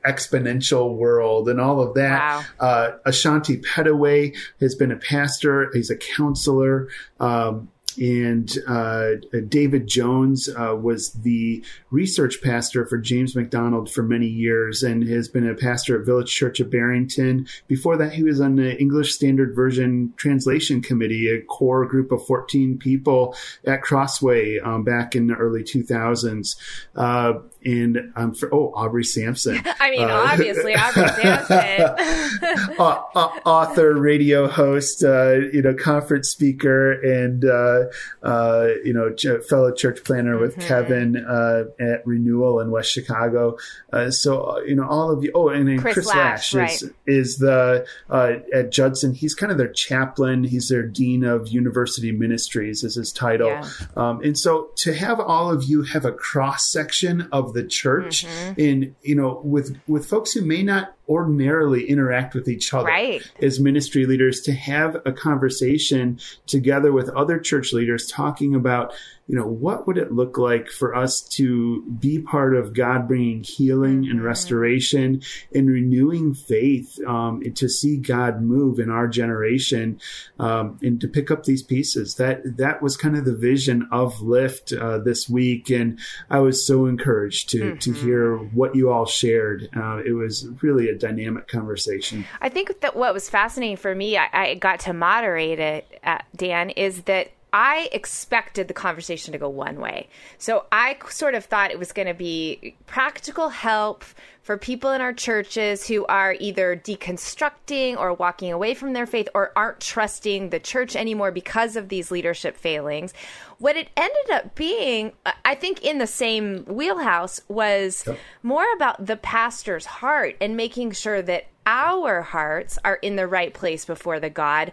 exponential world and all of that. Wow. Uh, Ashanti Petaway has been a pastor. He's a counselor. Um, and uh, David Jones uh, was the research pastor for James MacDonald for many years and has been a pastor at Village Church of Barrington. Before that, he was on the English Standard Version Translation Committee, a core group of 14 people at Crossway um, back in the early 2000s. Uh, and um, for, oh, Aubrey Sampson. [LAUGHS] I mean, Uh, obviously, [LAUGHS] Aubrey Sampson. [LAUGHS] uh, uh, author, radio host, uh, you know, conference speaker, and uh, uh, you know, ch- fellow church planner with Mm-hmm. Kevin uh, at Renewal in West Chicago. Uh, so uh, you know, all of you. Oh, and then Chris Chris, Lash, Lash, is is the uh, at Judson. He's kind of their chaplain. He's their dean of university ministries, is his title. Yeah. Um, and so to have all of you have a cross section of the church Mm-hmm. in you know with with folks who may not ordinarily interact with each other Right. as ministry leaders to have a conversation together with other church leaders talking about you know what would it look like for us to be part of god bringing healing and restoration and renewing faith um, and to see god move in our generation um, and to pick up these pieces. That that was kind of the vision of lift uh, this week and i was so encouraged to to hear what you all shared. Uh, it was really a dynamic conversation. I think that what was fascinating for me, I, I got to moderate it, uh, Dan, is that I expected the conversation to go one way. So I sort of thought it was going to be practical help for people in our churches who are either deconstructing or walking away from their faith or aren't trusting the church anymore because of these leadership failings. What it ended up being, I think, in the same wheelhouse was more about the pastor's heart and making sure that our hearts are in the right place before the God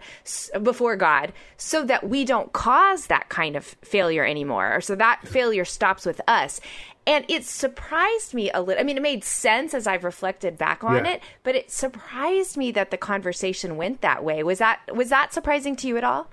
before God so that we don't cause that kind of failure anymore or so that failure stops with us and it surprised me a little I mean it made sense as I've reflected back on Yeah. it but it surprised me that the conversation went that way was that was that surprising to you at all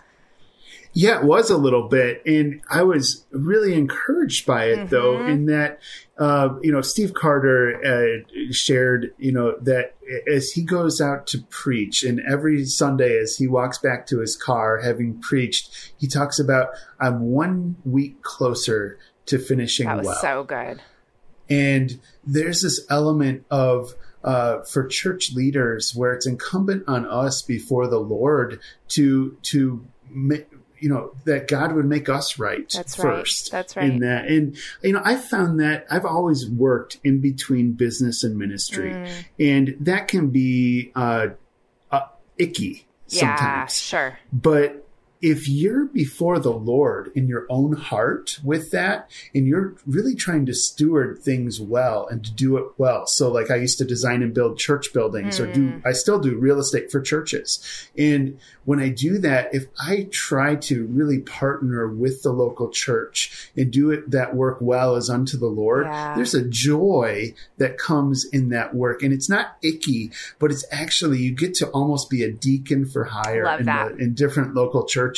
Yeah, it was a little bit, and I was really encouraged by it, though, Mm-hmm. in that uh, you know Steve Carter uh, shared, you know, that as he goes out to preach, and every Sunday as he walks back to his car, having preached, he talks about I'm one week closer to finishing that was well. so good And there's this element of uh, for church leaders where it's incumbent on us before the Lord to to you know that God would make us right That's right. first. That's right. In that, and you know, I found that I've always worked in between business and ministry, Mm. and that can be uh, uh, icky yeah sure but if you're before the Lord in your own heart with that, and you're really trying to steward things well and to do it well. So, like I used to design and build church buildings, or do mm. I still do real estate for churches? And when I do that, if I try to really partner with the local church and do it that work well as unto the Lord, Yeah. there's a joy that comes in that work, and it's not icky, but it's actually you get to almost be a deacon for hire in, the, in different local churches.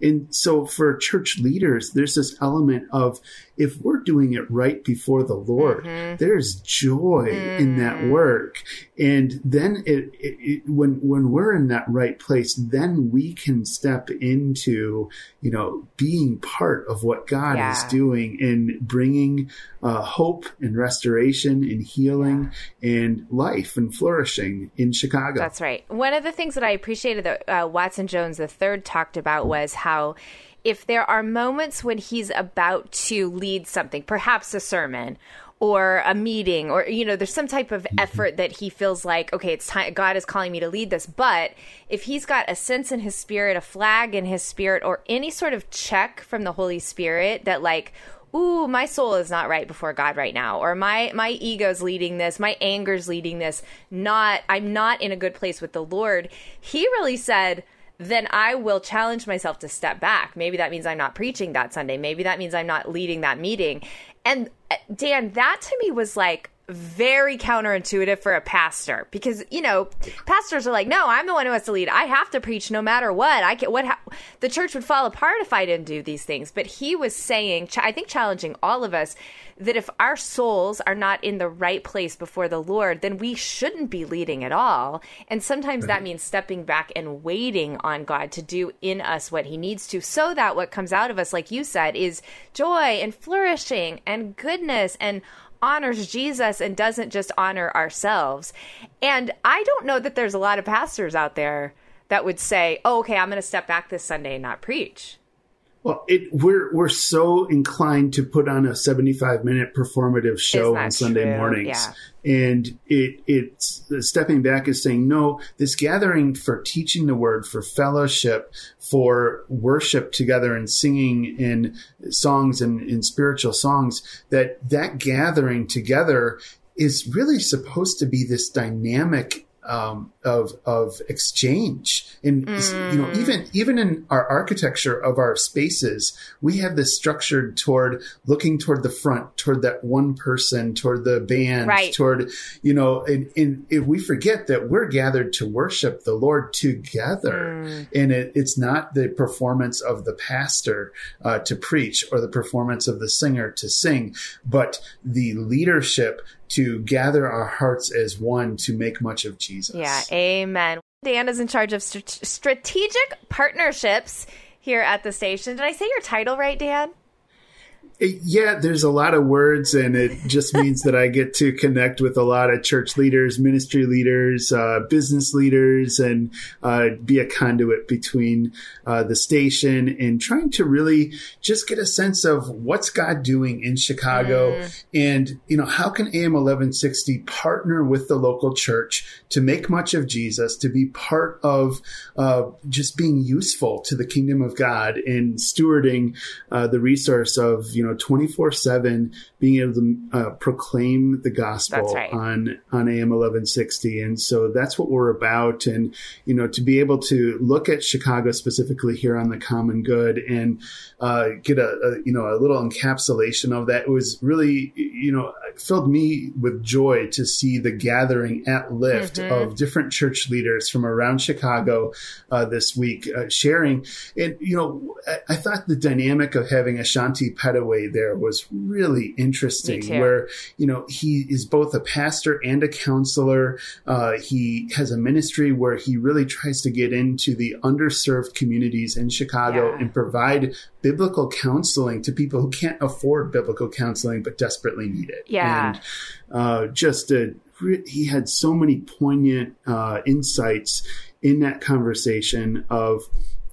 And so for church leaders, there's this element of if we're doing it right before the Lord, Mm-hmm. there's joy in that work. And then it, it, it, when when we're in that right place, then we can step into you know being part of what God is doing in bringing uh, hope and restoration and healing and life and flourishing in Chicago. That's right. One of the things that I appreciated that uh, Watson Jones III talked about was how if there are moments when he's about to lead something, perhaps a sermon or a meeting or you know there's some type of mm-hmm. effort that he feels like okay it's time god is calling me to lead this. But if he's got a sense in his spirit a flag in his spirit or any sort of check from the holy spirit that like ooh my soul is not right before god right now or my my ego's leading this my anger's leading this not i'm not in a good place with the lord he really said then I will challenge myself to step back. Maybe that means I'm not preaching that Sunday. Maybe that means I'm not leading that meeting. And uh, Dan, that to me was like very counterintuitive for a pastor because you know pastors are like no i'm the one who has to lead. I have to preach no matter what. I can what ha- the church would fall apart if i didn't do these things. But he was saying i think challenging all of us that if our souls are not in the right place before the lord then we shouldn't be leading at all. And sometimes that means stepping back and waiting on god to do in us what he needs to so that what comes out of us like you said is joy and flourishing and goodness and honors Jesus and doesn't just honor ourselves. And I don't know that there's a lot of pastors out there that would say, oh, okay, I'm going to step back this Sunday and not preach. Well, it, we're we're so inclined to put on a 75 minute performative show on Sunday true? mornings, Yeah. and it it's stepping back is saying no. This gathering for teaching the word, for fellowship, for worship together, and singing in songs and in spiritual songs. That that gathering together is really supposed to be this dynamic um, of of exchange. And you know, even even in our architecture of our spaces, we have this structured toward looking toward the front, toward that one person, toward the band, Right. toward you know, and, and if we forget that we're gathered to worship the Lord together, and it, it's not the performance of the pastor uh, to preach or the performance of the singer to sing, but the leadership to gather our hearts as one to make much of Jesus. Yeah, amen. Dan is in charge of strat- strategic partnerships here at the station. Did I say your title right, Dan? Yeah, there's a lot of words, and it just means that I get to connect with a lot of church leaders, ministry leaders, uh, business leaders, and uh, be a conduit between uh, the station and trying to really just get a sense of what's God doing in Chicago, and you know how can AM 1160 partner with the local church to make much of Jesus, to be part of uh, just being useful to the kingdom of God and stewarding uh, the resource of you know 24 7 being able to uh, proclaim the gospel right. on on AM 1160 and so that's what we're about. And you know to be able to look at Chicago specifically here on the common good and uh, get a, a you know a little encapsulation of that was really you know filled me with joy to see the gathering at Lift of different church leaders from around Chicago uh, this week uh, sharing. And you know I, I thought the dynamic of having Ashanti Petaway there was really interesting where you know he is both a pastor and a counselor uh, he has a ministry where he really tries to get into the underserved communities in Chicago Yeah. and provide biblical counseling to people who can't afford biblical counseling but desperately need it Yeah. and uh, just a, he had so many poignant uh, insights in that conversation of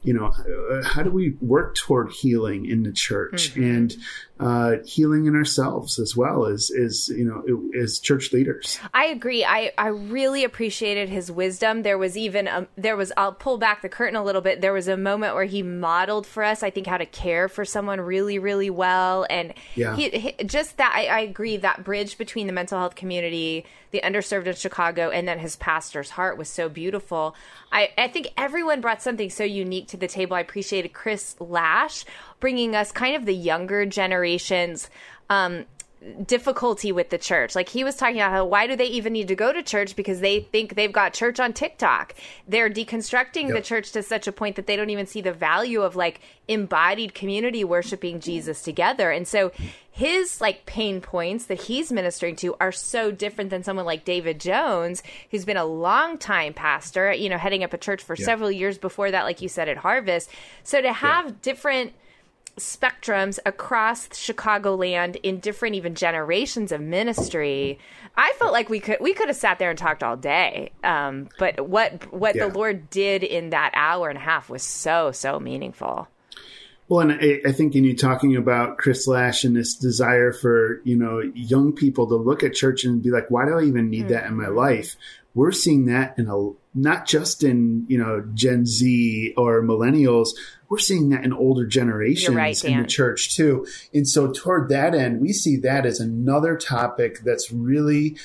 you know uh, how do we work toward healing in the church Mm-hmm. and uh, healing in ourselves as well as as you know as church leaders I agree. I, I really appreciated his wisdom. There was even a, there was I'll pull back the curtain a little bit. There was a moment where he modeled for us, I think, how to care for someone really, really well, and Yeah. he, he just that I, I agree that bridge between the mental health community, the underserved in Chicago, and then his pastor's heart was so beautiful. I, I think everyone brought something so unique to the table. I appreciated Chris Lash bringing us kind of the younger generations. Um, difficulty with the church. Like he was talking about how why do they even need to go to church because they think they've got church on TikTok. They're deconstructing the church to such a point that they don't even see the value of like embodied community worshiping Jesus together. And so his like pain points that he's ministering to are so different than someone like David Jones who's been a long time pastor, you know, heading up a church for several years before that like you said at Harvest. So to have different spectrums across Chicagoland in different even generations of ministry. I felt like we could we could have sat there and talked all day. Um, but what what Yeah. the Lord did in that hour and a half was so so meaningful. Well, and I, I, think in you talking about Chris Lash and this desire for you know young people to look at church and be like, why do I even need mm-hmm. that in my mm-hmm. life? We're seeing that in a not just in you know Gen Z or millennials. We're seeing that in older generations right, in the church too. And so toward that end, we see that as another topic that's really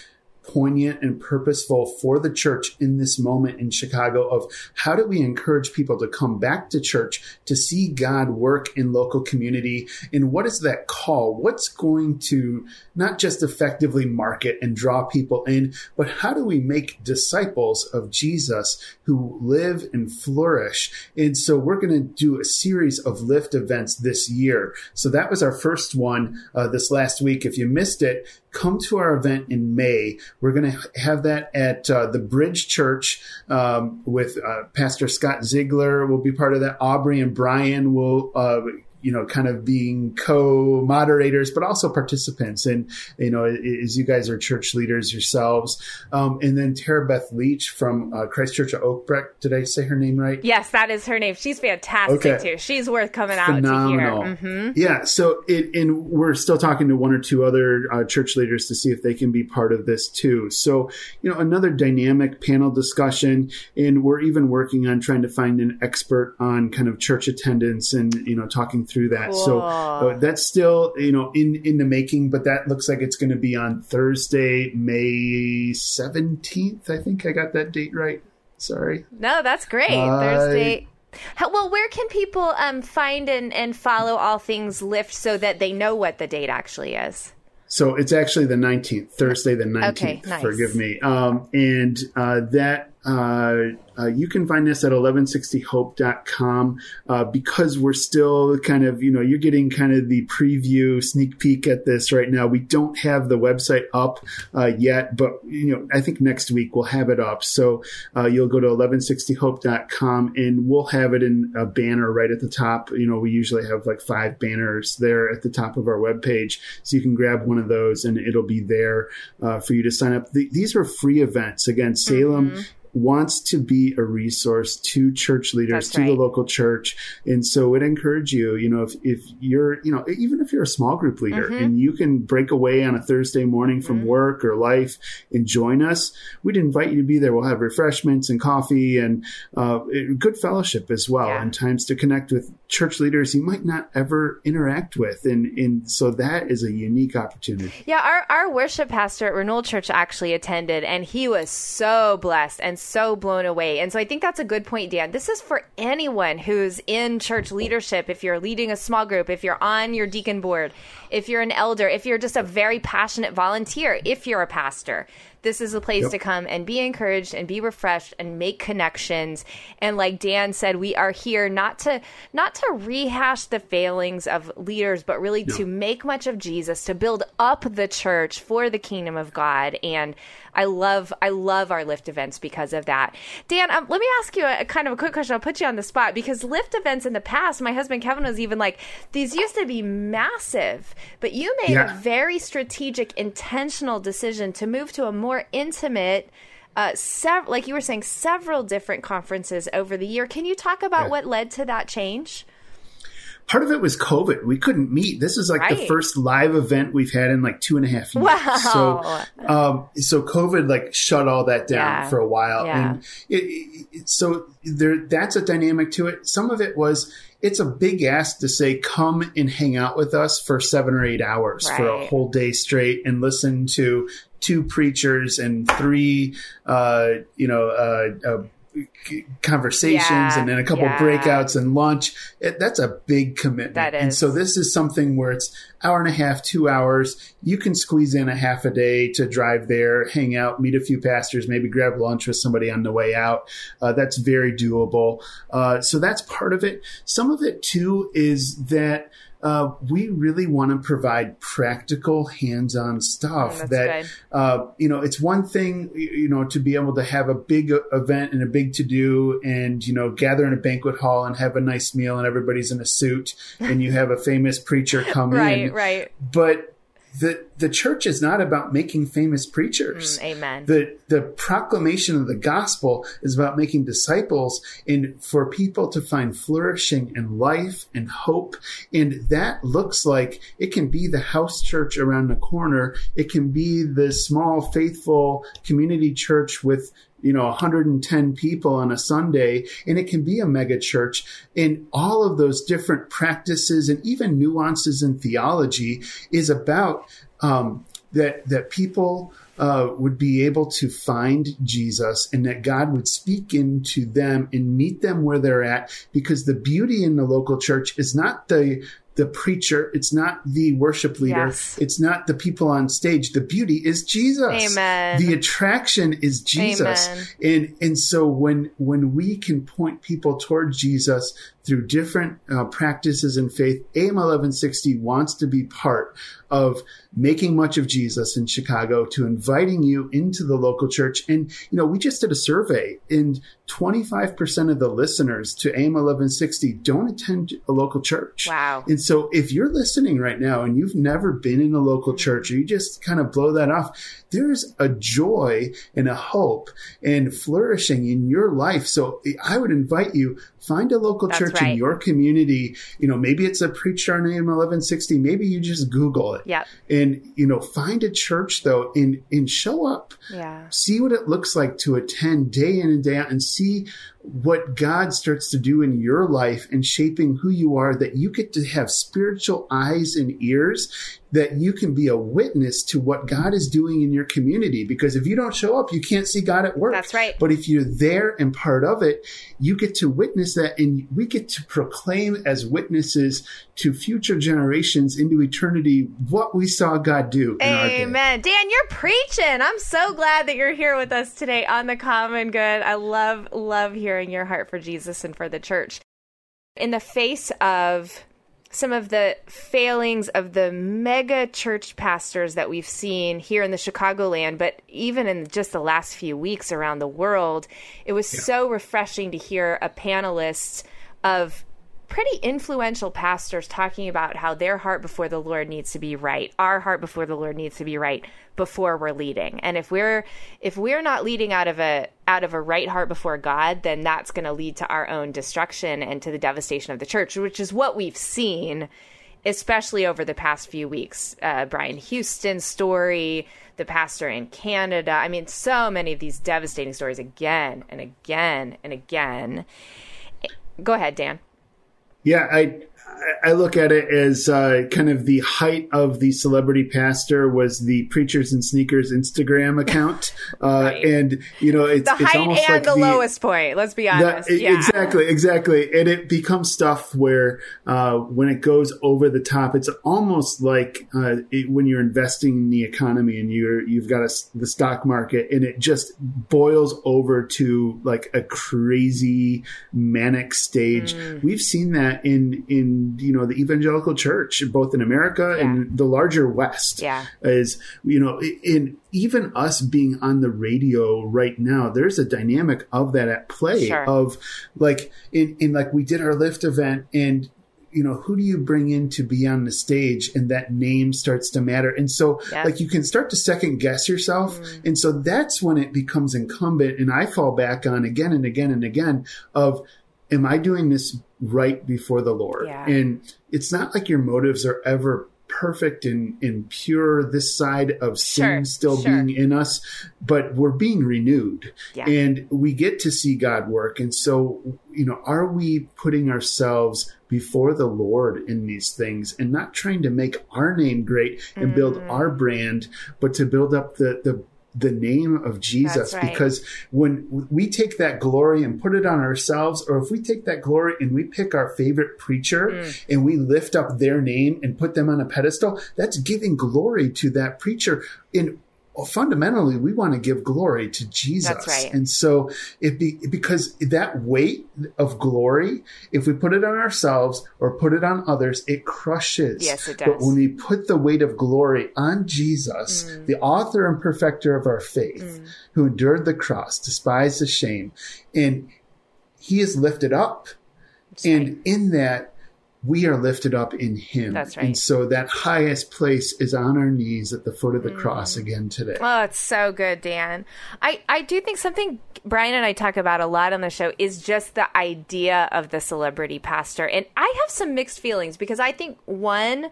poignant and purposeful for the church in this moment in Chicago of how do we encourage people to come back to church to see God work in local community? And what is that call? What's going to not just effectively market and draw people in but how do we make disciples of Jesus who live and flourish and so we're going to do a series of lift events this year so that was our first one uh, this last week if you missed it come to our event in May. We're going to have that at uh, the Bridge Church um, with uh, Pastor Scott Ziegler will be part of that. Aubrey and Brian will uh, you know, kind of being co-moderators, but also participants. And, you know, as you guys are church leaders yourselves. Um, and then Tara Beth Leach from uh, Christ Church of Oakbrook. Did I say her name right? Yes, that is her name. She's fantastic okay. too. She's worth coming out Phenomenal. to hear. Mm-hmm. Yeah. So it, and we're still talking to one or two other uh, church leaders to see if they can be part of this too. So, you know, another dynamic panel discussion. And we're even working on trying to find an expert on kind of church attendance and, you know, talking through that. Cool. So uh, that's still you know in in the making, but that looks like it's going to be on Thursday, May seventeenth. I think I got that date right. Sorry. No, that's great. Uh, Thursday. How, well, where can people um, find and, and follow all things Lift so that they know what the date actually is? So it's actually the 19th, Thursday the 19th. Okay, nice. Forgive me. Um, and uh, that uh, uh, you can find us at 1160hope.com uh, because we're still kind of, you know, you're getting kind of the preview sneak peek at this right now. We don't have the website up uh, yet, but, you know, I think next week we'll have it up. So uh, you'll go to 1160hope.com and we'll have it in a banner right at the top. You know, we usually have like five banners there at the top of our webpage. So you can grab one of those and it'll be there uh, for you to sign up. The, these are free events. Again, Salem. Mm-hmm wants to be a resource to church leaders, That's to right. the local church. And so it encourage you, you know, if, if you're, you know, even if you're a small group leader mm-hmm. and you can break away on a Thursday morning from mm-hmm. work or life and join us, we'd invite you to be there. We'll have refreshments and coffee and uh, good fellowship as well yeah. and times to connect with church leaders you might not ever interact with. And, and so that is a unique opportunity. Yeah. Our, our worship pastor at Renewal Church actually attended and he was so blessed and so blown away. And so I think that's a good point, Dan. This is for anyone who's in church leadership. If you're leading a small group, if you're on your deacon board, if you're an elder, if you're just a very passionate volunteer, if you're a pastor, this is a place yep. to come and be encouraged and be refreshed and make connections. And like Dan said, we are here not to not to rehash the failings of leaders, but really to make much of Jesus, to build up the church for the kingdom of God. And I love I love our lift events because of that. Dan, um, let me ask you a, a, kind of a quick question. I'll put you on the spot because lift events in the past, my husband Kevin was even like, these used to be massive, but you made yeah. a very strategic, intentional decision to move to a more intimate. Uh, sev- like you were saying, several different conferences over the year. Can you talk about yeah. what led to that change? Part of it was COVID. We couldn't meet. This is like right. the first live event we've had in like two and a half years. Wow. So, um, so COVID like shut all that down yeah. for a while. Yeah. And it, it, so there, that's a dynamic to it. Some of it was, it's a big ask to say, come and hang out with us for seven or eight hours right. for a whole day straight and listen to two preachers and three, uh, you know, uh, uh conversations yeah, and then a couple yeah. breakouts and lunch. It, that's a big commitment. That is. And so this is something where it's hour and a half, two hours. You can squeeze in a half a day to drive there, hang out, meet a few pastors, maybe grab lunch with somebody on the way out. Uh, that's very doable. Uh, so that's part of it. Some of it too is that uh, we really want to provide practical, hands-on stuff. That uh, you know, it's one thing you know to be able to have a big event and a big to-do, and you know, gather in a banquet hall and have a nice meal, and everybody's in a suit, [LAUGHS] and you have a famous preacher come right, in. Right, right. But the the church is not about making famous preachers. Mm, amen. The the proclamation of the gospel is about making disciples and for people to find flourishing and life and hope. And that looks like it can be the house church around the corner. It can be the small faithful community church with you know 110 people on a sunday and it can be a mega church. And all of those different practices and even nuances in theology is about um, that that people uh, would be able to find Jesus and that God would speak into them and meet them where they're at because the beauty in the local church is not the the preacher. It's not the worship leader. Yes. It's not the people on stage. The beauty is Jesus. Amen. The attraction is Jesus. Amen. And and so when when we can point people toward Jesus through different uh, practices in faith, AM 1160 wants to be part of making much of Jesus in Chicago to inviting you into the local church. And, you know, we just did a survey and 25% of the listeners to AM 1160 don't attend a local church. Wow. And so if you're listening right now and you've never been in a local church or you just kind of blow that off, there's a joy and a hope and flourishing in your life. So I would invite you, find a local That's church right. in your community. You know, maybe it's a preacher on AM 1160. Maybe you just Google it. Yep. And, you know, find a church though and, and show up. Yeah. See what it looks like to attend day in and day out and see what God starts to do in your life and shaping who you are, that you get to have spiritual eyes and ears, that you can be a witness to what God is doing in your community. Because if you don't show up, you can't see God at work. That's right. But if you're there and part of it, you get to witness that and we get to proclaim as witnesses to future generations into eternity what we saw God do in our day. Amen. Dan, you're preaching. I'm so glad that you're here with us today on the Common Good. I love, love hearing your heart for Jesus and for the church. In the face of some of the failings of the mega church pastors that we've seen here in the Chicagoland, but even in just the last few weeks around the world, it was so refreshing to hear a panelist of pretty influential pastors talking about how their heart before the Lord needs to be right. Our heart before the Lord needs to be right before we're leading. And if we're if we're not leading out of a out of a right heart before God, then that's going to lead to our own destruction and to the devastation of the church, which is what we've seen especially over the past few weeks. Uh, Brian Houston's story, the pastor in Canada. I mean, so many of these devastating stories again and again and again. Go ahead, Dan. Yeah, I I look at it as uh, kind of the height of the celebrity pastor was the preachers and sneakers Instagram account, uh, Right. and you know it's The it's height almost and like the, lowest point. Let's be honest. e- yeah. Exactly, exactly. And it becomes stuff where uh, when it goes over the top, it's almost like uh, it, when you're investing in the economy and you're you've got a the stock market, and it just boils over to like a crazy manic stage. Mm. We've seen that in in you know the evangelical church, both in America and the larger West Yeah. is you know in even us being on the radio right now there's a dynamic of that at play Sure. of like in, in like we did our lift event and you know who do you bring in to be on the stage and that name starts to matter and so Yep. like you can start to second guess yourself mm. and so that's when it becomes incumbent and i fall back on again and again and again of am i doing this right before the lord Yeah. and it's not like your motives are ever perfect and, and pure this side of sin Sure, still sure. being in us but we're being renewed Yeah. and we get to see god work and so you know are we putting ourselves before the lord in these things and not trying to make our name great and build Mm. our brand but to build up the the the name of Jesus right. because when we take that glory and put it on ourselves, or if we take that glory and we pick our favorite preacher Mm. and we lift up their name and put them on a pedestal, that's giving glory to that preacher. In fundamentally, we want to give glory to Jesus, That's right. and so it be because that weight of glory, if we put it on ourselves or put it on others, it crushes. Yes, it does. But when we put the weight of glory on Jesus, Mm. the author and perfecter of our faith, who endured the cross, despised the shame, and he is lifted up. and in that, we are lifted up in him. That's right. And so that highest place is on our knees at the foot of the mm. cross again today. Oh, it's so good, Dan. I, I do think something Brian and I talk about a lot on the show is just the idea of the celebrity pastor. And I have some mixed feelings because I think, one,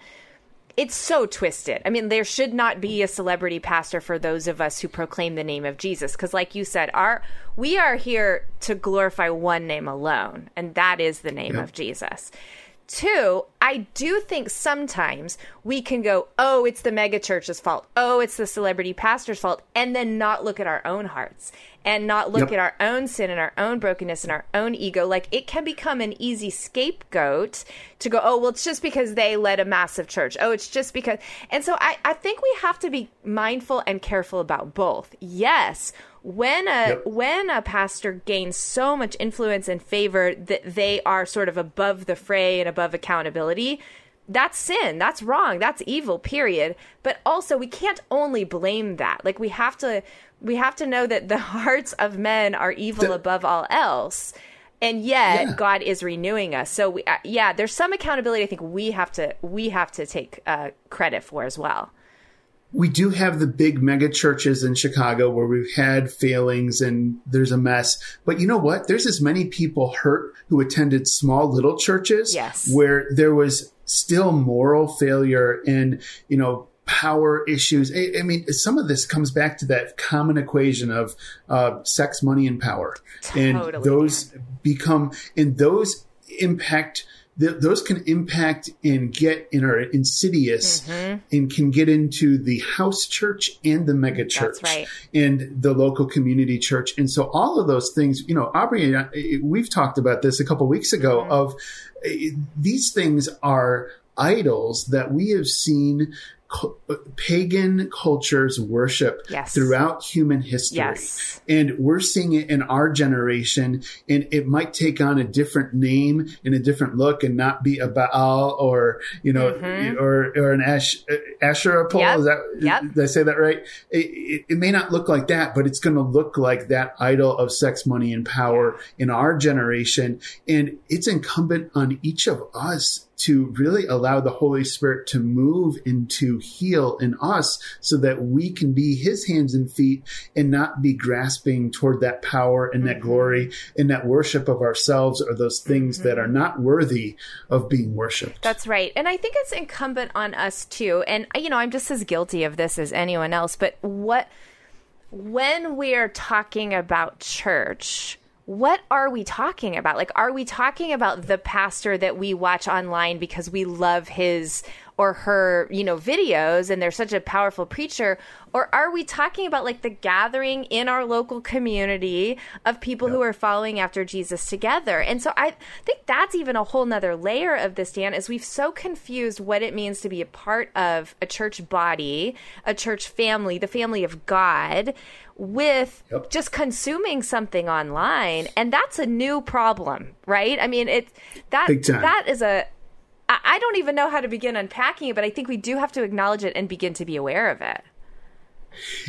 it's so twisted. I mean, there should not be a celebrity pastor for those of us who proclaim the name of Jesus because like you said, our we are here to glorify one name alone, and that is the name Yep. of Jesus. Two, I do think sometimes we can go, oh, it's the megachurch's fault. Oh, it's the celebrity pastor's fault. And then not look at our own hearts and not look Yep. at our own sin and our own brokenness and our own ego. Like it can become an easy scapegoat to go, oh, well, it's just because they led a massive church. Oh, it's just because. And so I, I think we have to be mindful and careful about both. Yes, when a Yep. when a pastor gains so much influence and favor that they are sort of above the fray and above accountability that's sin that's wrong that's evil period but also we can't only blame that like we have to we have to know that the [LAUGHS] hearts of men are evil The- above all else and yet Yeah. god is renewing us so we, uh, yeah there's some accountability i think we have to we have to take uh, credit for as well we do have the big mega churches in Chicago where we've had failings and there's a mess. But you know what? There's as many people hurt who attended small little churches Yes. where there was still moral failure and, you know, power issues. I, I mean, some of this comes back to that common equation of uh, sex, money, and power. and those become, and those impact th- those can impact and get in are insidious Mm-hmm. and can get into the house church and the mega church That's right. and the local community church. And so all of those things, you know, Aubrey, and I, we've talked about this a couple weeks ago Mm-hmm. of uh, these things are idols that we have seen pagan cultures worship Yes. throughout human history. Yes. And we're seeing it in our generation, and it might take on a different name and a different look, and not be a Baal or you know, or or an Ash Asherah pole. Mm-hmm. Yep. Is that Yep. did I say that right? It, it, it may not look like that, but it's going to look like that idol of sex, money, and power in our generation, and it's incumbent on each of us to really allow the Holy Spirit to move and to heal in us so that we can be his hands and feet and not be grasping toward that power and that mm-hmm. glory and that worship of ourselves or those things that mm-hmm. are not worthy of being worshiped. That's right. And I think it's incumbent on us too. And, you know, I'm just as guilty of this as anyone else. But what, when we're talking about church, what are we talking about? Like, are we talking about the pastor that we watch online because we love his or her, you know, videos and they're such a powerful preacher? Or are we talking about like the gathering in our local community of people who are following after Jesus together? And so I think that's even a whole nother layer of this, Dan, is we've so confused what it means to be a part of a church body, a church family, the family of God, with Yep. just consuming something online. And that's a new problem, right? I mean, it that that is a I I don't even know how to begin unpacking it, but I think we do have to acknowledge it and begin to be aware of it.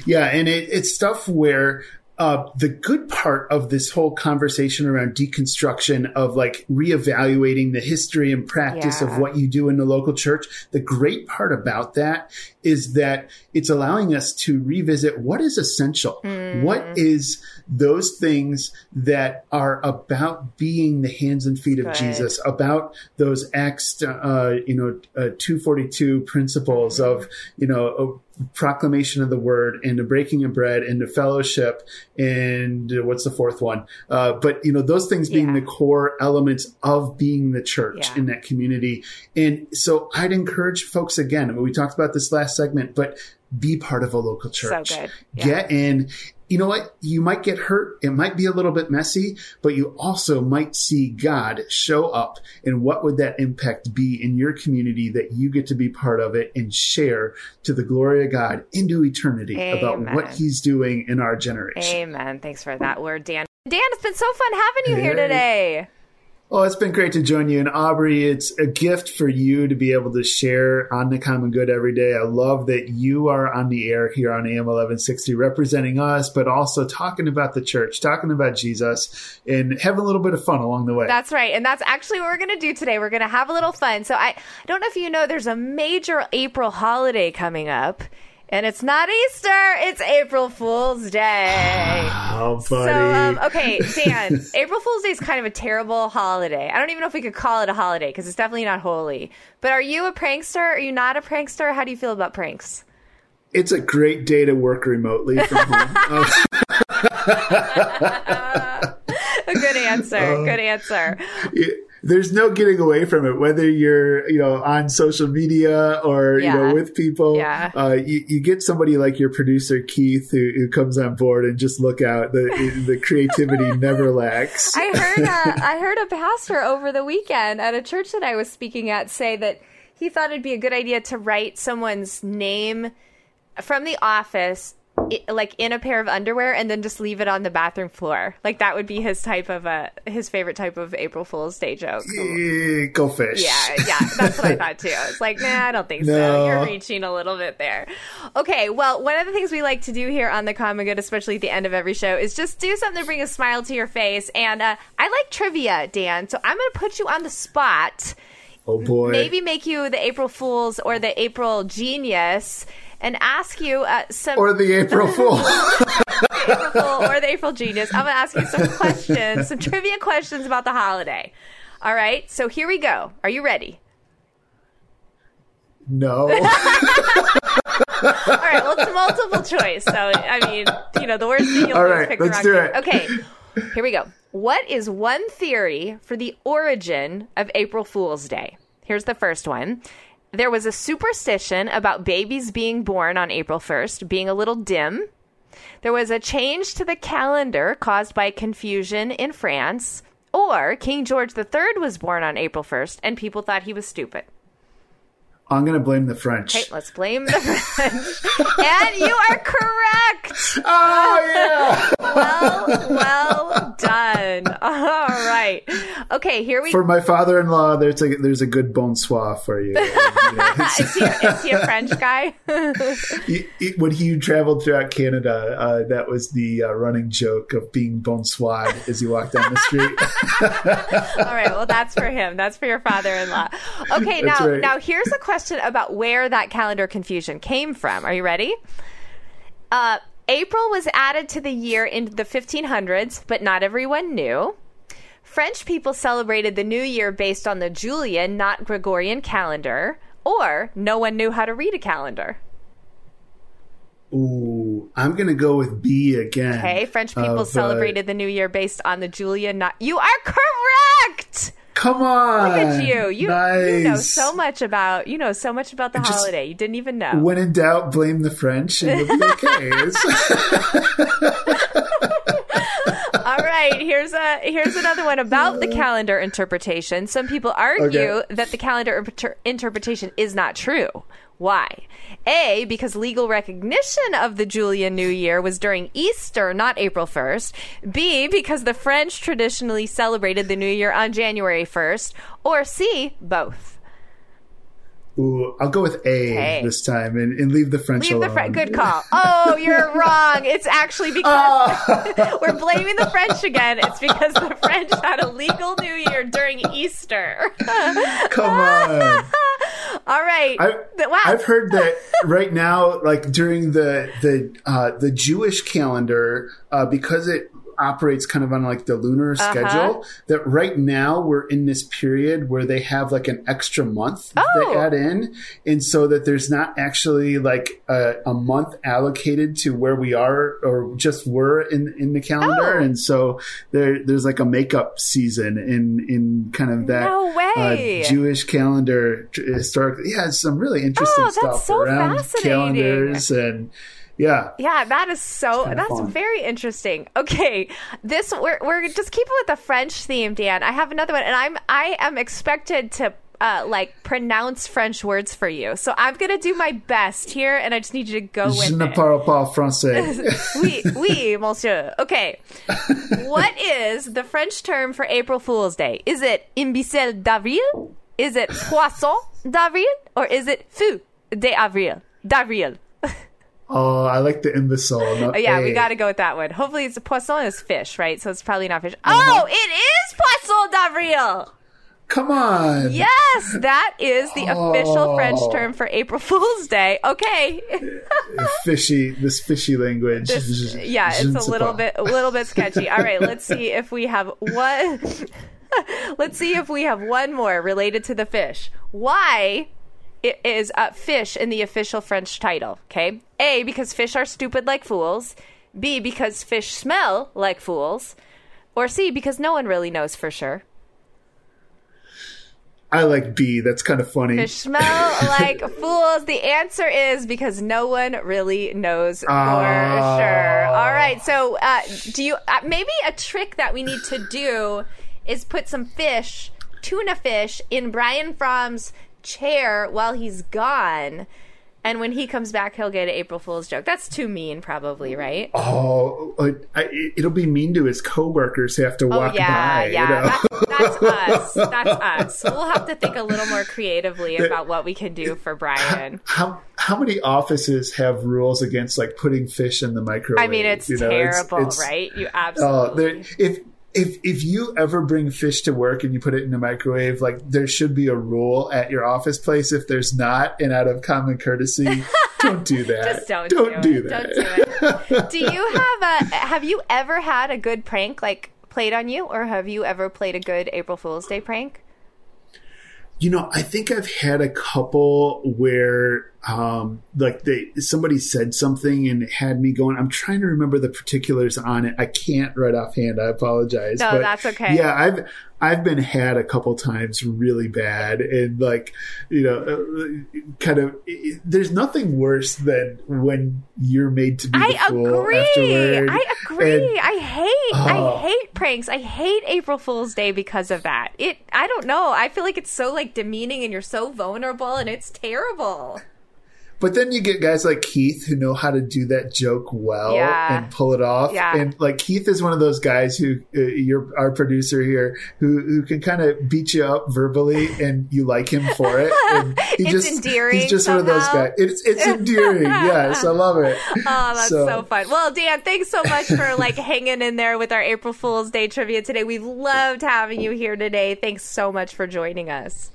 Yeah, and it, it's stuff where uh, the good part of this whole conversation around deconstruction of like reevaluating the history and practice Yeah. of what you do in the local church, the great part about that is that it's allowing us to revisit what is essential. What is those things that are about being the hands and feet of Good. Jesus, about those Acts, uh, you know, uh, 242 principles of, you know, proclamation of the word and the breaking of bread and the fellowship and what's the fourth one? Uh, but, you know, those things being Yeah. the core elements of being the church Yeah. in that community. And so I'd encourage folks again, I mean, we talked about this last segment, but be part of a local church. good. Yeah. Get in. You know what? You might get hurt. It might be a little bit messy, but you also might see God show up. And what would that impact be in your community that you get to be part of it and share to the glory of God into eternity about what he's doing in our generation? Amen. Thanks for that word, Dan. Dan, it's been so fun having you here today. Oh, it's been great to join you. And Aubrey, it's a gift for you to be able to share on the common good every day. I love that you are on the air here on AM 1160 representing us, but also talking about the church, talking about Jesus, and having a little bit of fun along the way. That's right. And that's actually what we're going to do today. We're going to have a little fun. So I, I don't know if you know, there's a major April holiday coming up. And it's not Easter, it's April Fool's Day. [SIGHS] Oh, buddy. So, um, okay, [LAUGHS] Dan, April Fool's Day is kind of a terrible holiday. I don't even know if we could call it a holiday because it's definitely not holy. But are you a prankster? Are you not a prankster? How do you feel about pranks? It's a great day to work remotely from home. [LAUGHS] [LAUGHS] a good answer. Uh, good answer. It, there's no getting away from it. Whether you're, you know, on social media or yeah. you know with people, yeah. uh, you, you, get somebody like your producer Keith who, who, comes on board and just look out. The the creativity [LAUGHS] never lacks. I heard a, [LAUGHS] I heard a pastor over the weekend at a church that I was speaking at say that he thought it'd be a good idea to write someone's name from the office like in a pair of underwear and then just leave it on the bathroom floor. Like that would be his type of a his favorite type of April Fool's Day joke. Go fish. Yeah, yeah, that's what I thought too. It's like, nah, I don't think no. so. You're reaching a little bit there. Okay, well, one of the things we like to do here on the Common Good, especially at the end of every show, is just do something to bring a smile to your face. And uh, I like trivia, Dan. So I'm going to put you on the spot. Oh boy. Maybe make you the April Fools or the April Genius and ask you uh, some or the April [LAUGHS] Fool. April Fool or the April Genius. I'm going to ask you some questions, some trivia questions about the holiday. All right, so here we go. Are you ready? No. [LAUGHS] All right, well, it's multiple choice. So, I mean, you know, the worst thing you'll All do right, is pick let's the do wrong it. Okay, here we go. What is one theory for the origin of April Fool's Day? Here's the first one there was a superstition about babies being born on April 1st being a little dim. There was a change to the calendar caused by confusion in France, or King George III was born on April 1st and people thought he was stupid. I'm going to blame the French. Okay, let's blame the French. and you are correct. Oh, yeah. well, well done. All right. Okay, here we For my father-in-law, there's a there's a good bonsoir for you. you [LAUGHS] know, is, he, is, he, a French guy? he, he, when he traveled throughout Canada, uh, that was the uh, running joke of being bonsoir as he walked down the street. [LAUGHS] All right, well that's for him. That's for your father-in-law. Okay, That's now right. now here's a question about where that calendar confusion came from. Are you ready? Uh, April was added to the year in the 1500s, but not everyone knew. French people celebrated the new year based on the Julian, not Gregorian calendar, or no one knew how to read a calendar. Ooh, I'm gonna go with B again. Okay, French people uh, celebrated the new year based on the Julian, not. You are correct! Come on! Look at you. You, nice. you know so much about you know so much about the Just holiday. You didn't even know. When in doubt, blame the French, and you'll be [LAUGHS] okay. [LAUGHS] All right, here's a here's another one about the calendar interpretation. Some people argue Okay. that the calendar inter- interpretation is not true. Why? A, because legal recognition of the Julian New Year was during Easter, not April 1st. B, because the French traditionally celebrated the New Year on January 1st. Or C, both. Ooh, I'll go with A this time and, and leave the French Leave the alone. French. Good call. Oh, you're [LAUGHS] wrong. It's actually because [LAUGHS] we're blaming the French again. It's because the French had a legal New Year during Easter. [LAUGHS] Come on. All right. I, wow. I've heard that right now, like during the the uh, the Jewish calendar, uh, because it operates kind of on like the lunar Uh-huh. schedule, that right now we're in this period where they have like an extra month Oh. they add in, and so that there's not actually like a, a month allocated to where we are or just were in in the calendar, Oh. and so there there's like a makeup season in in kind of that No uh, Jewish calendar historically. Yeah, some really interesting Oh, stuff so around calendars and yeah. yeah, that is so. That's fun. very interesting. Okay, this we're we're just keeping with the French theme, Dan. I have another one, and I'm I am expected to uh, like pronounce French words for you. So I'm gonna do my best here, and I just need you to go with Je ne parle pas français. [LAUGHS] oui, oui, monsieur. Okay. [LAUGHS] what is the French term for April Fool's Day? Is it imbécile d'avril? Is it poisson d'avril? Or is it fou d'avril? D'avril. Oh, I like the imbecile. No, Oh, yeah, we got to go with that one. Hopefully, it's poisson is fish, right? So it's probably not fish. Uh-huh. Oh, it is poisson d'avril. Come on. Yes, that is the official French Oh. term for April [LAUGHS] Fool's Day. Okay. Fishy, this fishy language. This- yeah, it's a little bit a little bit sketchy. All right, let's see if we have one [LAUGHS] Let's see if we have one more related to the fish. Why is uh, fish in the official French title, okay? A because fish are stupid like fools, B because fish smell like fools, or C because no one really knows for sure. I like B. That's kind of funny. Fish smell [LAUGHS] like fools. The answer is because no one really knows for Ah. sure. All right. So, uh, do you uh, maybe a trick that we need to do is put some fish, tuna fish, in Brian Fromm's chair while he's gone, and when he comes back, he'll get an April Fool's joke. That's too mean, probably, right? Oh, uh, it'll be mean to his coworkers who have to walk oh yeah, by. yeah. you know? That- that's [LAUGHS] us. That's us. We'll have to think a little more creatively about what we can do for Brian. how how many offices have rules against like putting fish in the microwave? I mean, it's You know, terrible, right? You Oh, absolutely. there, if if if you ever bring fish to work and you put it in the microwave, like there should be a rule at your office place. If there's not, and out of common courtesy, [LAUGHS] don't do that. Just don't, don't do, do it. that. Don't do it. do you [LAUGHS] have a? Have you ever had a good prank like played on you, or have you ever played a good April Fool's Day prank? You know, I think I've had a couple where, um, like they somebody said something and it had me going. I'm trying to remember the particulars on it. I can't right offhand. I apologize. No, that's okay. Yeah, I've I've been had a couple times really bad, and like you know, uh, kind of. There's nothing worse than when you're made to be I agree. afterward. I agree. And- I hate. I Oh. hate pranks. I hate April Fool's Day because of that. It. I don't know. I feel like it's so like demeaning, and you're so vulnerable, and it's terrible. But then you get guys like Keith who know how to do that joke well Yeah. and pull it off. Yeah. And like Keith is one of those guys who, uh, you're our producer here, who who can kind of beat you up verbally, and you like him for it. [LAUGHS] And he It's just, endearing He's just one of those guys. It's it's endearing. [LAUGHS] yes, I love it. Oh, that's so, fun. Well, Dan, thanks so much for like [LAUGHS] hanging in there with our April Fool's Day trivia today. We've loved having you here today. Thanks so much for joining us.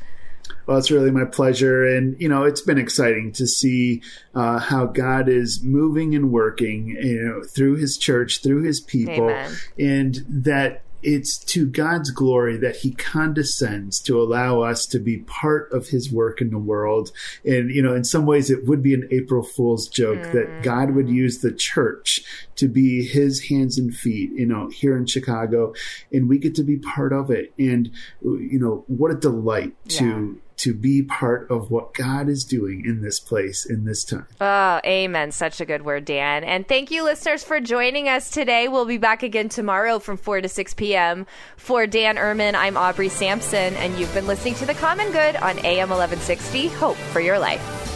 Well, it's really my pleasure. And, you know, it's been exciting to see uh, how God is moving and working, you know, through his church, through his people, Amen. and that it's to God's glory that he condescends to allow us to be part of his work in the world. And, you know, in some ways it would be an April Fool's joke that hmm. God would use the church to be his hands and feet, you know, here in Chicago. And we get to be part of it. And, you know, what a delight to to be part of what God is doing in this place in this time. Oh, amen. Such a good word, Dan. And thank you, listeners, for joining us today. We'll be back again tomorrow from 4 to 6 p.m. For Dan Ehrman, I'm Aubrey Sampson, and you've been listening to The Common Good on AM 1160. Hope for your life.